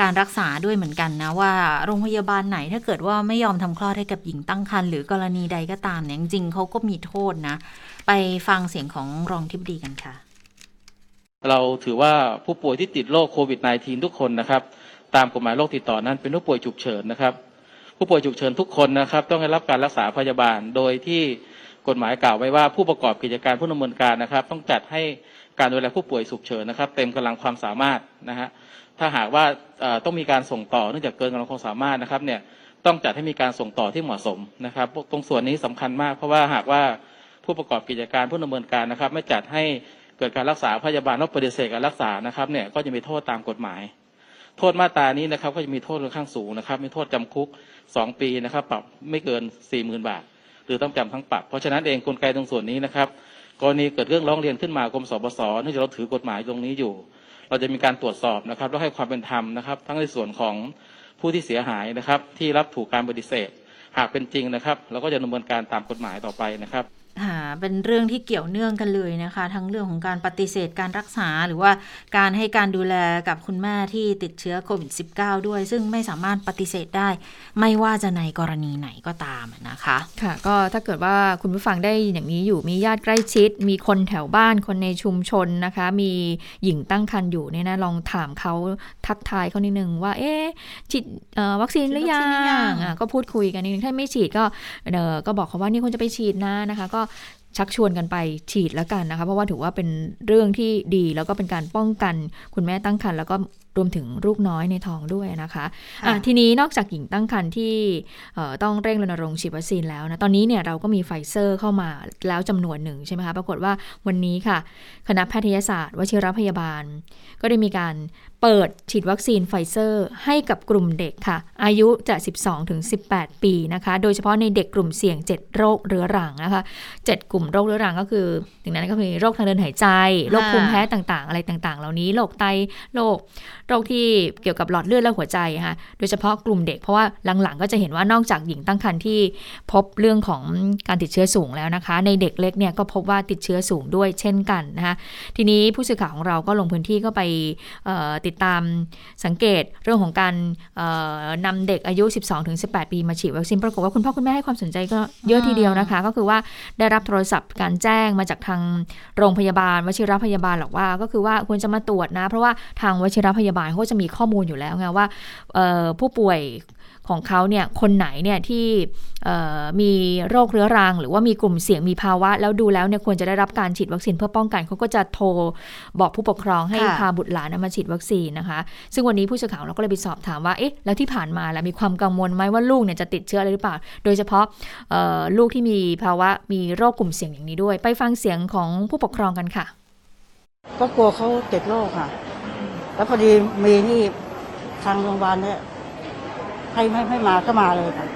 การรักษาด้วยเหมือนกันนะว่าโรงพยาบาลไหนถ้าเกิดว่าไม่ยอมทำคลอดให้กับหญิงตั้งครรภ์หรือกรณีใดก็ตามเนี่ยจริงๆเขาก็มีโทษนะ ไปฟังเสียงของรองอธิบดีกันค่ะ เราถือว่าผู้ป่วยที่ติดโรคโควิด -19 ทุกคนนะครับ ตามกฎหมายโรคติดต่อนั้นเป็นผู้ป่วยฉุกเฉินนะครับ ผู้ป่วยฉุกเฉินทุกคนนะครับ ต้องได้รับการรักษาพยาบาลโดยที่กฎหมายกล่าวไว้ว่าผู้ประกอบกิจการผู้ดำเนินการนะครับ ต้องจัดให้การดูแลผู้ป่วยฉุกเฉินนะครับ เต็มกำลังความสามารถนะฮะ ถ้าหากว่าต้องมีการส่งต่อเนื่องจากเกินกำลังความสามารถนะครับเนี่ยต้องจัดให้มีการส่งต่อที่เหมาะสมนะครับ ตรงส่วนนี้สำคัญมาก เพราะว่าหากว่าผู้ประกอบกิจการผู้ดำเนินการนะครับ ไม่จัดให้เกิดการรักษาพยาบาลแล้วปฏิเสธการรักษานะครับเนี่ยก็จะมีโทษตามกฎหมาย โทษมาตรานี้นะครับก็จะมีโทษค่อนข้างสูงนะครับ มีโทษจำคุก 2 ปีนะครับปรับไม่เกิน 40,000 บาท หรือต้องจำทั้งปรับ เพราะฉะนั้นเองกลไกตรงส่วนนี้นะครับกรณีเกิดเรื่องร้องเรียนขึ้นมากรมสบสเนื่องจากเราถือกฎหมายตรงนี้อยู่ เราจะมีการตรวจสอบนะครับแล้วให้ความเป็นธรรมนะครับ ทั้งในส่วนของผู้ที่เสียหายนะครับ ที่รับถูกการปฏิเสธ หากเป็นจริงนะครับ เราก็จะดำเนินการตามกฎหมายต่อไปนะครับ ค่ะเป็นเรื่องที่เกี่ยวเนื่องกันเลยนะคะ ทั้งเรื่องของการปฏิเสธการรักษา หรือว่าการให้การดูแลกับคุณแม่ที่ติดเชื้อโควิด -19 ด้วย ซึ่งไม่สามารถปฏิเสธได้ ไม่ว่าจะในกรณีไหนก็ตามนะคะค่ะ ก็ถ้าเกิดว่าคุณผู้ฟังได้อย่างนี้อยู่มีญาติใกล้ชิด มีคนแถวบ้านคนในชุมชนนะคะ มีหญิงตั้งครรภ์อยู่เนี่ยนะลองถามเขาทักทายเขานิดนึงว่าเอ๊ะฉีดเอ่อวัคซีนหรือยัฉีดวัคซีนหรือยังงอะก็พูดคุยกันนิดนึงถ้าไม่ฉีดก็เออก็บอกเขาว่านี่คุณจะไปฉีดนะนะคะ ก็ชักชวนกันไปฉีดแล้วกันนะคะ เพราะว่าถือว่าเป็นเรื่องที่ดีแล้วก็เป็นการป้องกันคุณแม่ตั้งครรภ์แล้วก็รวมถึงลูกน้อยในท้องด้วยนะคะอะทีนี้นอกจากหญิงตั้งครรภ์ที่เอ่อต้องเร่งรณรงค์ฉีดวัคซีนแล้วนะ ตอนนี้เนี่ยเราก็มีไฟเซอร์เข้ามาแล้วจำนวนหนึ่งใช่ไหมคะ ปรากฏว่าวันนี้ค่ะ คณะแพทยศาสตร์วชิรพยาบาล ก็ได้มีการ เปิดฉีดวัคซีนไฟเซอร์ให้กับกลุ่มเด็กค่ะ อายุจะ12 ถึง 18 ปีนะคะ โดยเฉพาะในเด็กกลุ่มเสี่ยง 7 โรคเรื้อรังนะคะ 7 กลุ่มโรคเรื้อรังก็คือถึงนั้นก็มีโรคทางเดินหายใจ โรคภูมิแพ้ต่างๆ อะไรต่างๆ เหล่านี้ โรคไต โรค โรคที่เกี่ยวกับหลอดเลือดและหัวใจค่ะ โดยเฉพาะกลุ่มเด็ก เพราะว่าหลังๆ ก็จะเห็นว่านอกจากหญิงตั้งครรภ์ที่พบเรื่องของการติดเชื้อสูงแล้วนะคะ ในเด็กเล็กเนี่ยก็พบว่าติดเชื้อสูงด้วยเช่นกันนะคะ ทีนี้ผู้สื่อข่าวของเราก็ลงพื้นที่ก็ไปเอ่อติดตามสังเกตเรื่องของการเอ่อนำเด็กอายุ 12-18 ปีมาฉีดวัคซีนปรากฏว่าคุณพ่อคุณแม่ให้ความสนใจก็เยอะทีเดียวนะคะ ก็คือว่าได้รับโทรศัพท์การแจ้งมาจากทางโรงพยาบาลวชิรพยาบาลหรอกว่า ก็คือว่าควรจะมาตรวจนะ เพราะว่าทางวชิรพยาบาลเขาจะมีข้อมูลอยู่แล้วไงว่าผู้ป่วย ของเขาเนี่ยคนไหนเนี่ยที่มีโรคเรื้อรัง หรือว่ามีกลุ่มเสี่ยงมีภาวะ แล้วดูแล้วเนี่ยควรจะได้รับการฉีดวัคซีนเพื่อป้องกันเขาก็จะโทรบอกผู้ปกครองให้พาบุตรหลานมาฉีดวัคซีนนะคะ ซึ่งวันนี้ผู้สื่อข่าวเราก็เลยไปสอบถามว่าเอ๊ะแล้วที่ผ่านมาล่ะมีความกังวลไหมว่าลูกเนี่ยจะติดเชื้ออะไรหรือเปล่า โดยเฉพาะลูกที่มีภาวะมีโรคกลุ่มเสี่ยงอย่างนี้ด้วย ไปฟังเสียงของผู้ปกครองกันค่ะ ก็กลัวเขาติดโรคค่ะ แล้วพอดีมีนี่ทางโรงพยาบาลเนี่ย ให้ให้ให้มาก็มาเลยค่ะ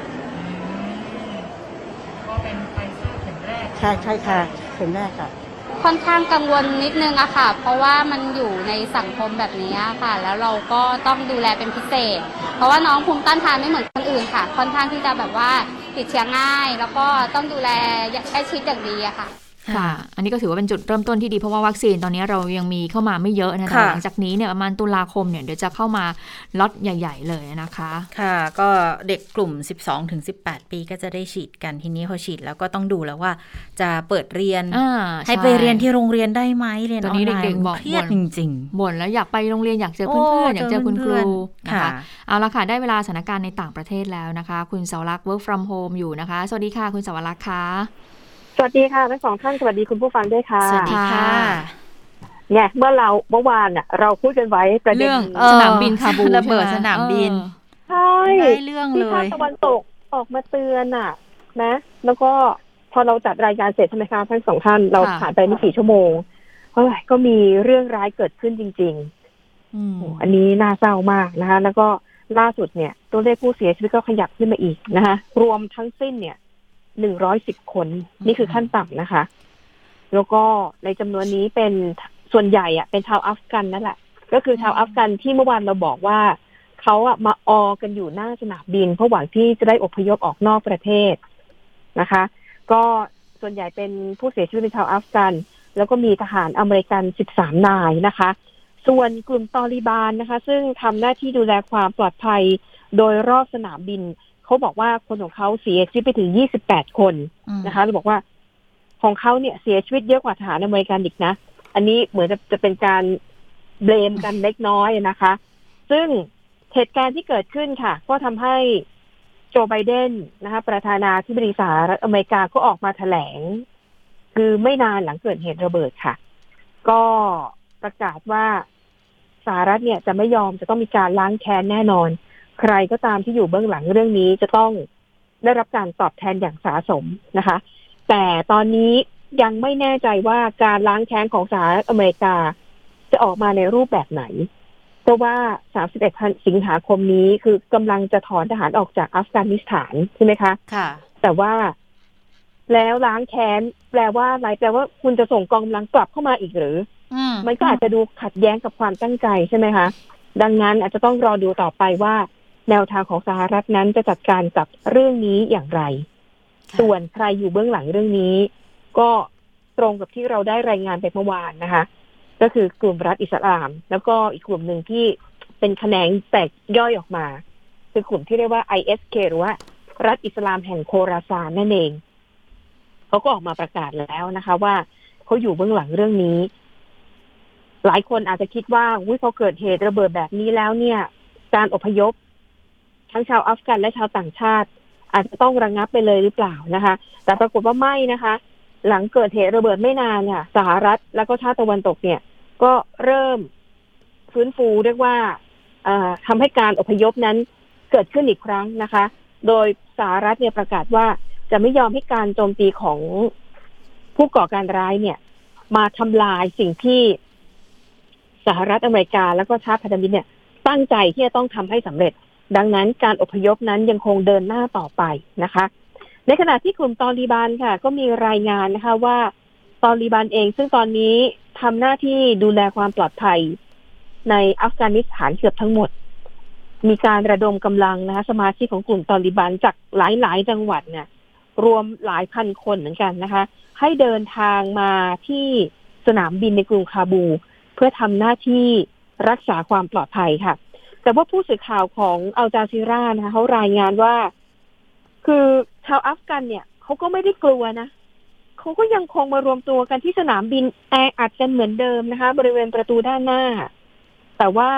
ก็เป็นไฟเซอร์เข็มแรกใช่ใช่ค่ะเข็มแรกค่ะ ค่อนข้างกังวลนิดนึงอะค่ะ เพราะว่ามันอยู่ในสังคมแบบนี้อะค่ะ แล้วเราก็ต้องดูแลเป็นพิเศษ เพราะว่าน้องภูมิต้านทานไม่เหมือนคนอื่นค่ะ ค่อนข้างที่จะแบบว่าติดเชื้อง่าย แล้วก็ต้องดูแลใกล้ชิดอย่างดีอะค่ะ ค่ะ อันนี้ก็ถือว่าเป็นจุดเริ่มต้นที่ดีเพราะว่าวัคซีนตอนนี้เรายังมีเข้ามาไม่เยอะนะคะค่ะหลังจากนี้เนี่ยประมาณตุลาคมเนี่ยเดี๋ยวจะเข้ามาล็อตใหญ่ ๆ เลยนะคะ ค่ะ ก็เด็กกลุ่ม 12ถึง18 ปีก็จะได้ฉีดกันทีนี้พอฉีดแล้วก็ต้องดูแล้วว่าจะเปิดเรียนอ่าให้ช่ไปเรียนที่โรงเรียนได้ไหมเรียนตอออนนนี้ไลน์เด็กๆบอกเครียดบ่นจริงบ่นแล้วอยากไปโรงเรียนอยากเจอโอ้เพื่อนๆอยากเจอคุณครูเจอเพื่อนๆนะคะค่ะเอาละค่ะได้เวลาสถานการณ์ในต่างประเทศแล้วนะคะ คุณเสาวรักษ์ work from home อยู่นะคะ สวัสดีค่ะ คุณเสาวรักษ์ค่ะ สวัสดีค่ะทั้งสองท่านสวัสดีคุณผู้ฟังด้วยค่ะๆสวัสดีค่ะเนี่ยเมื่อเราเมื่อวานน่ะ เราพูดกันไว้ประเด็นเรื่องเออสนามบินคาบูระเบิดใช่ไหสนามบินเออใช่ได้เรื่องเลที่ภาคยตะวันตกออกมาเตือนน่ะนะแล้วก็พอเราจัดรายการเสร็จใช่ไหมคะทั้งสองท่านเราค่ะผ่านไปไม่กี่ชั่วโมงเฮ้ยก็มีเรื่องร้ายเกิดขึ้นจริงอืมๆโอ้อันนี้น่าเศร้ามากนะคะ แล้วก็ล่าสุดเนี่ย ตัวเลขผู้เสียชีวิตก็ขยับขึ้นมาอีกนะคะรวมทั้งสิ้นเนี่ย หนึ่งร้อยสิบคนนี่คือขั้นต่ำนะคะ แล้วก็ในจำนวนนี้เป็นส่วนใหญ่อะเป็นชาวอัฟกันนั่นแหละ ก็คือชาวอัฟกันที่เมื่อวานเราบอกว่าเขาอะมาออกันอยู่หน้าสนามบิน เพราะหวังที่จะได้อพยพออกนอกประเทศนะคะ ก็ส่วนใหญ่เป็นผู้เสียชีวิตเป็นชาวอัฟกัน แล้วก็มีทหารอเมริกัน 13 นายนะคะ ส่วนกลุ่มตอริบานนะคะ ซึ่งทำหน้าที่ดูแลความปลอดภัยโดยรอบสนามบิน เขาบอกว่าคนของเขาเสียชีวิตไปถึง 28 คนอืมนะคะเราบอกว่าของเขาเนี่ยเสียชีวิตเยอะกว่าทหารอเมริกันอีกนะ อันนี้เหมือนจะจะเป็นการเบลมกันเล็กน้อยนะคะ ซึ่งเหตุการณ์ที่เกิดขึ้นค่ะ ก็ทำให้โจไบเดนนะคะ ประธานาธิบดีสหรัฐอเมริกาก็ออกมาแถลง คือไม่นานหลังเกิดเหตุระเบิดค่ะ ก็ประกาศว่าสหรัฐเนี่ยจะไม่ยอมจะต้องมีการล้างแค้นแน่นอน ใครก็ตามที่อยู่เบื้องหลังเรื่องนี้จะต้องได้รับการตอบแทนอย่างสาสมนะคะ แต่ตอนนี้ยังไม่แน่ใจว่าการล้างแค้นของสหรัฐอเมริกา จะออกมาในรูปแบบไหน เพราะว่า 31 สิงหาคมนี้คือกำลังจะถอนทหารออกจากอัฟกานิสถานใช่ไหมคะ ค่ะ แต่ว่าแล้วล้างแค้นแปลว่าอะไรแปลว่าคุณจะส่งกองกำลังกลับเข้ามาอีกหรืออืมมันก็อาจจะดูขัดแย้งกับความตั้งใจใช่ไหมคะ ดังนั้นอาจจะต้องรอดูต่อไปว่า แนวทางของสหรัฐนั้นจะจัดการกับเรื่องนี้อย่างไร ส่วนใครอยู่เบื้องหลังเรื่องนี้ ก็ตรงกับที่เราได้รายงานไปเมื่อวานนะคะ ก็คือกลุ่มรัฐอิสลาม แล้วก็อีกกลุ่มหนึ่งที่เป็นแขนงแตกย่อยออกมา คือกลุ่มที่เรียกว่า ISK หรือว่า รัฐอิสลามแห่งโคราซานนั่นเองเขาก็ออกมาประกาศแล้วนะคะ ว่าเขาอยู่เบื้องหลังเรื่องนี้ หลายคนอาจจะคิดว่าอุ้ยพอเกิดเหตุระเบิดแบบนี้แล้วเนี่ย การอพยพ ทั้งชาวอัฟกันและชาวต่างชาติ อาจจะต้องระงงับไปเลยหรือเปล่านะคะ แต่ปรากฏว่าไม่นะคะ หลังเกิดเหตุระเบิดไม่นานเนี่ยสหรัฐแล้วก็ชาติตะวันตกเนี่ย ก็เริ่มฟื้นฟูเรียกว่าเอ่อทำให้การอพยพนั้นเกิดขึ้นอีกครั้งนะคะ โดยสหรัฐเนี่ยประกาศว่าจะไม่ยอมให้การโจมตีของผู้ก่อการร้ายเนี่ย มาทำลายสิ่งที่สหรัฐอเมริกาแล้วก็ชาติพันธมิตรเนี่ย ตั้งใจที่จะต้องทำให้สำเร็จ ดังนั้นการอพยพนั้นยังคงเดินหน้าต่อไปนะคะ ในขณะที่กลุ่มตอริบานค่ะ ก็มีรายงานนะคะว่าตอริบานเอง ซึ่งตอนนี้ทำหน้าที่ดูแลความปลอดภัย ในอัฟกานิสถานเกือบทั้งหมด มีการระดมกำลังนะคะสมาชิกของกลุ่มตอริบานจากหลายๆจังหวัดเนี่ยรวมหลายพันคนเหมือนกันนะคะ ให้เดินทางมาที่สนามบินในกรุงคาบู เพื่อทำหน้าที่รักษาความปลอดภัยค่ะ แต่ว่าผู้สื่อข่าวของอัลจาซีรานะคะเขารายงานว่า คือชาวอัฟกันเนี่ยเขาก็ไม่ได้กลัวนะเขาก็ยังคงมารวมตัวกันที่สนามบินแออัดกันเหมือนเดิมนะคะ บริเวณประตูด้านหน้า แต่ว่า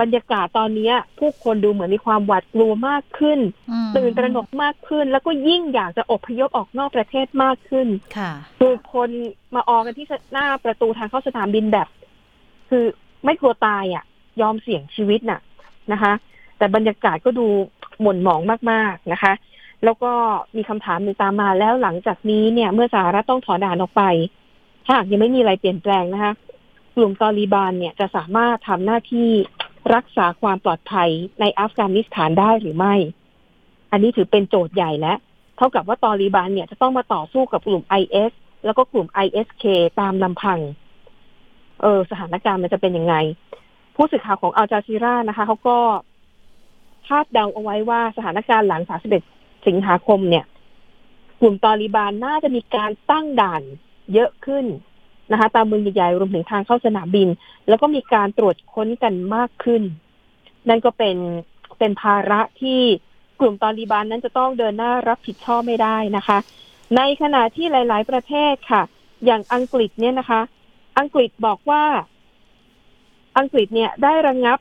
บรรยากาศตอนนี้ผู้คนดูเหมือนมีความหวาดกลัวมากขึ้นอืมตื่นตระหนกมากขึ้น แล้วก็ยิ่งอยากจะอพยพออกนอกประเทศมากขึ้นค่ะคือคนมาออกันที่หน้าประตูทางเข้าสนามบินแบบ คือไม่กลัวตายอะ ยอมเสี่ยงชีวิตน่ะ นะคะ แต่บรรยากาศก็ดูหม่นหมองมากๆนะคะ แล้วก็มีคำถามหนึ่งตามมาแล้วหลังจากนี้เนี่ย เมื่อสหรัฐต้องถอนด่านออกไป ถ้าหากยังไม่มีอะไรเปลี่ยนแปลงนะคะ กลุ่มตอริบานเนี่ยจะสามารถทำหน้าที่รักษาความปลอดภัยในอัฟกานิสถานได้หรือไม่ อันนี้ถือเป็นโจทย์ใหญ่แล้วเท่ากับว่าตอริบานเนี่ยจะต้องมาต่อสู้กับกลุ่ม IS แล้วก็กลุ่ม ISK ตามลำพัง เออ สถานการณ์มันจะเป็นยังไง ผู้สื่อข่าวของอัลจาซีรานะคะเขาก็คาดเดาเอาไว้ว่าสถานการณ์หลัง 31 สิงหาคมเนี่ย กลุ่มตอริบานน่าจะมีการตั้งด่านเยอะขึ้นนะคะ ตามเมืองใหญ่ๆรวมถึงทางเข้าสนามบิน แล้วก็มีการตรวจค้นกันมากขึ้น นั่นก็เป็นเป็นภาระที่กลุ่มตอริบานนั้นจะต้องเดินหน้ารับผิดชอบไม่ได้นะคะ ในขณะที่หลาย ๆ ประเทศค่ะ อย่างอังกฤษเนี่ยนะคะ อังกฤษบอกว่า อังกฤษเนี่ยได้ระงงับ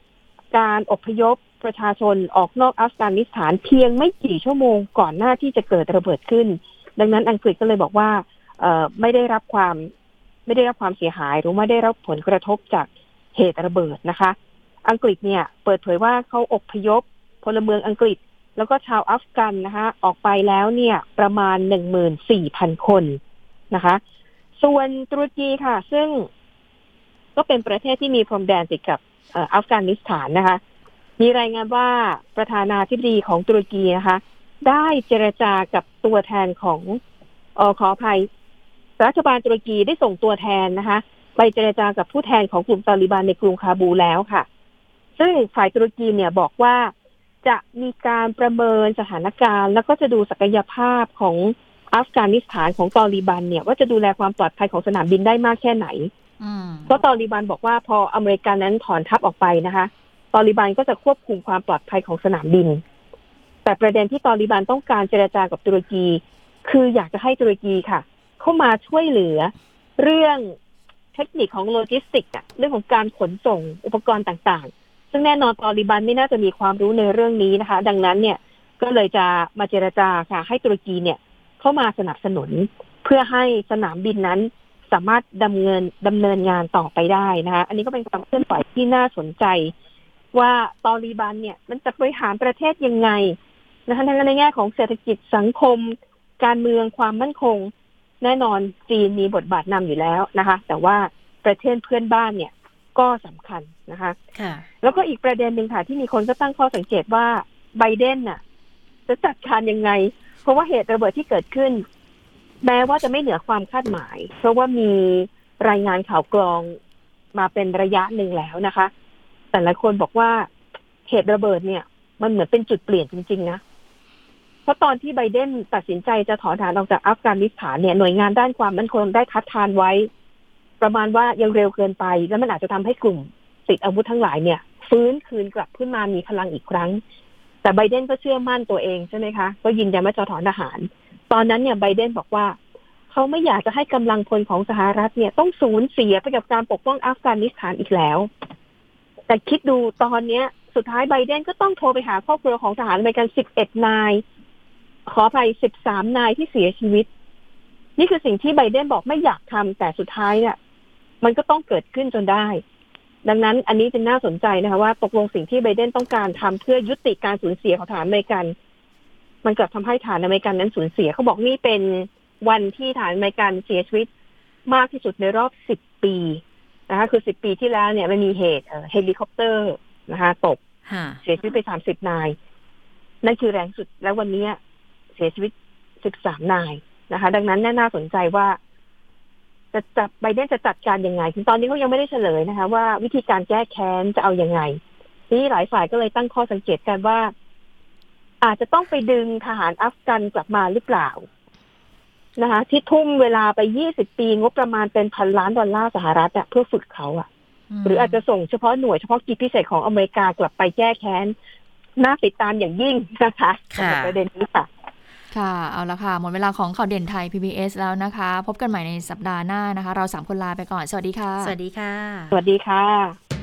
การอพยพประชาชนออกนอกอัฟกานิสถานเพียงไม่กี่ชั่วโมงก่อนหน้าที่จะเกิดระเบิดขึ้น ดังนั้นอังกฤษก็เลยบอกว่าเไม่ได้รับความไม่ได้รับความเสียหายหรือไม่ได้รับผลกระทบจากเหตุระเบิดนะคะ อังกฤษเนี่ยเปิดเผยว่าเขาอพยพพลเมืองอังกฤษ แล้วก็ชาวอัฟกันนะคะออกไปแล้วเนี่ยประมาณหนึ่งหมื่นสี่พันคนนะคะ ส่วนตุรกีค่ะ ซึ่ง ก็เป็นประเทศที่มีพรมแดนติดกับอัฟกานิสถานนะคะ มีรายงานว่าประธานาธิบดีของตุรกีนะคะ ได้เจรจากับตัวแทนของออขออภัย รัฐบาลตุรกีได้ส่งตัวแทนนะคะ ไปเจรจากับผู้แทนของกลุ่มตาลิบันในกรุงคาบูแล้วค่ะ ซึ่งฝ่ายตุรกีเนี่ยบอกว่าจะมีการประเมินสถานการณ์ แล้วก็จะดูศักยภาพของอัฟกานิสถานของตอริบันเนี่ยว่าจะดูแลความปลอดภัยของสนามบินได้มากแค่ไหน เพราะตอริบันบอกว่าพออเมริกันนั้นถอนทัพออกไปนะคะ ตอริบันก็จะควบคุมความปลอดภัยของสนามบิน แต่ประเด็นที่ตอริบันต้องการเจรจากับตุรกี คืออยากจะให้ตุรกีค่ะ เข้ามาช่วยเหลือเรื่องเทคนิคของโลจิสติกอะเรื่องของการขนส่งอุปกรณ์ต่างๆ ซึ่งแน่นอนตอริบันไม่น่าจะมีความรู้ในเรื่องนี้นะคะ ดังนั้นเนี่ยก็เลยจะมาเจรจาค่ะ ให้ตุรกีเนี่ย เข้ามาสนับสนุน เพื่อให้สนามบินนั้น สามารถดำเนินดำเนินงานต่อไปได้นะคะอันนี้ก็เป็นความเคลื่อนไหวที่น่าสนใจ ว่าตอริบันเนี่ย มันจะบริหารประเทศยังไงนะคะทั้งในแง่ของเศรษฐกิจสังคม การเมืองความมั่นคง แน่นอนจีนมีบทบาทนำอยู่แล้วนะคะ แต่ว่าประเทศเพื่อนบ้านเนี่ยก็สำคัญนะคะค่ะแล้วก็อีกประเด็นหนึ่งค่ะที่มีคนก็ตั้งข้อสังเกตว่าไบเดนน่ะ จะจัดการยังไง เพราะว่าเหตุระเบิดที่เกิดขึ้น แม้ว่าจะไม่เหนือความคาดหมาย เพราะว่ามีรายงานข่าวกรองมาเป็นระยะหนึ่งแล้วนะคะ แต่ละคนบอกว่าเหตุระเบิดเนี่ย มันเหมือนเป็นจุดเปลี่ยนจริง ๆ นะ เพราะตอนที่ไบเดนตัดสินใจจะถอนฐานออกจากอัฟกานิสถานเนี่ยหน่วยงานด้านความมั่นคงได้คัดทานไว้ ประมาณว่ายังเร็วเกินไป แล้วมันอาจจะทำให้กลุ่มติดอาวุธทั้งหลายเนี่ย ฟื้นคืนกลับขึ้นมามีพลังอีกครั้ง แต่ไบเดนก็เชื่อมั่นตัวเองใช่ไหมคะ ก็ยืนยันว่าจะถอนทหาร ตอนนั้นเนี่ยไบเดนบอกว่า เขาไม่อยากจะให้กำลังพลของสหรัฐเนี่ย ต้องสูญเสียไปกับการปกป้องอัฟกานิสถานอีกแล้ว แต่คิดดูตอนเนี้ย สุดท้ายไบเดนก็ต้องโทรไปหาครอบครัวของทหารอเมริกัน11นาย ขอภัย13นายที่เสียชีวิต นี่คือสิ่งที่ไบเดนบอกไม่อยากทำแต่สุดท้ายเนี่ยมันก็ต้องเกิดขึ้นจนได้ ดังนั้นอันนี้เป็นน่าสนใจนะคะว่าตกลงสิ่งที่ไบเดนต้องการทำเพื่อยุติการสูญเสียของฐานอเมริกัน มันกลับทำให้ทหารอเมริกันนั้นสูญเสียเขาบอกนี่เป็นวันที่ทหารอเมริกันเสียชีวิตมากที่สุดในรอบ10ปีนะคะคือ10ปีที่แล้วเนี่ยมันมีเหตุเอ่อเฮลิคอปเตอร์นะคะตกค่ะเสียชีวิตไป30นาย นั่นคือแรงสุดแล้ววันนี้เสียชีวิต13นายนะคะ ดังนั้นน่าสนใจว่า จะจับไบเดนจะจัดการยังไงถึงตอนนี้เขายังไม่ได้เฉลยนะคะ ว่าวิธีการแก้แค้นจะเอาอยัางไง ทีนี้หลายฝ่ายก็เลยตั้งข้อสังเกตกันว่า อาจจะต้องไปดึงทหารอัฟกันกลับมาหรือเปล่านะคะ ที่ทุ่มเวลาไป20ปีงบประมาณเป็นพันล้านดอลลาร์สหรัฐอะเพื่อฝึกเขาอะหรืออาจจะส่งเฉพาะหน่วยเฉพาะกิจพิเศษของอเมริกากลับไปแก้แค้นน่าติดตามอย่างยิ่งนะคะสำหรับประเด็นนี้ค่ะค่ะ เอาละค่ะ หมดเวลาของข่าวเด่นไทย PBS แล้วนะคะ พบกันใหม่ในสัปดาห์หน้านะคะ เราสามคนลาไปก่อน สวัสดีค่ะ สวัสดีค่ะ สวัสดีค่ะ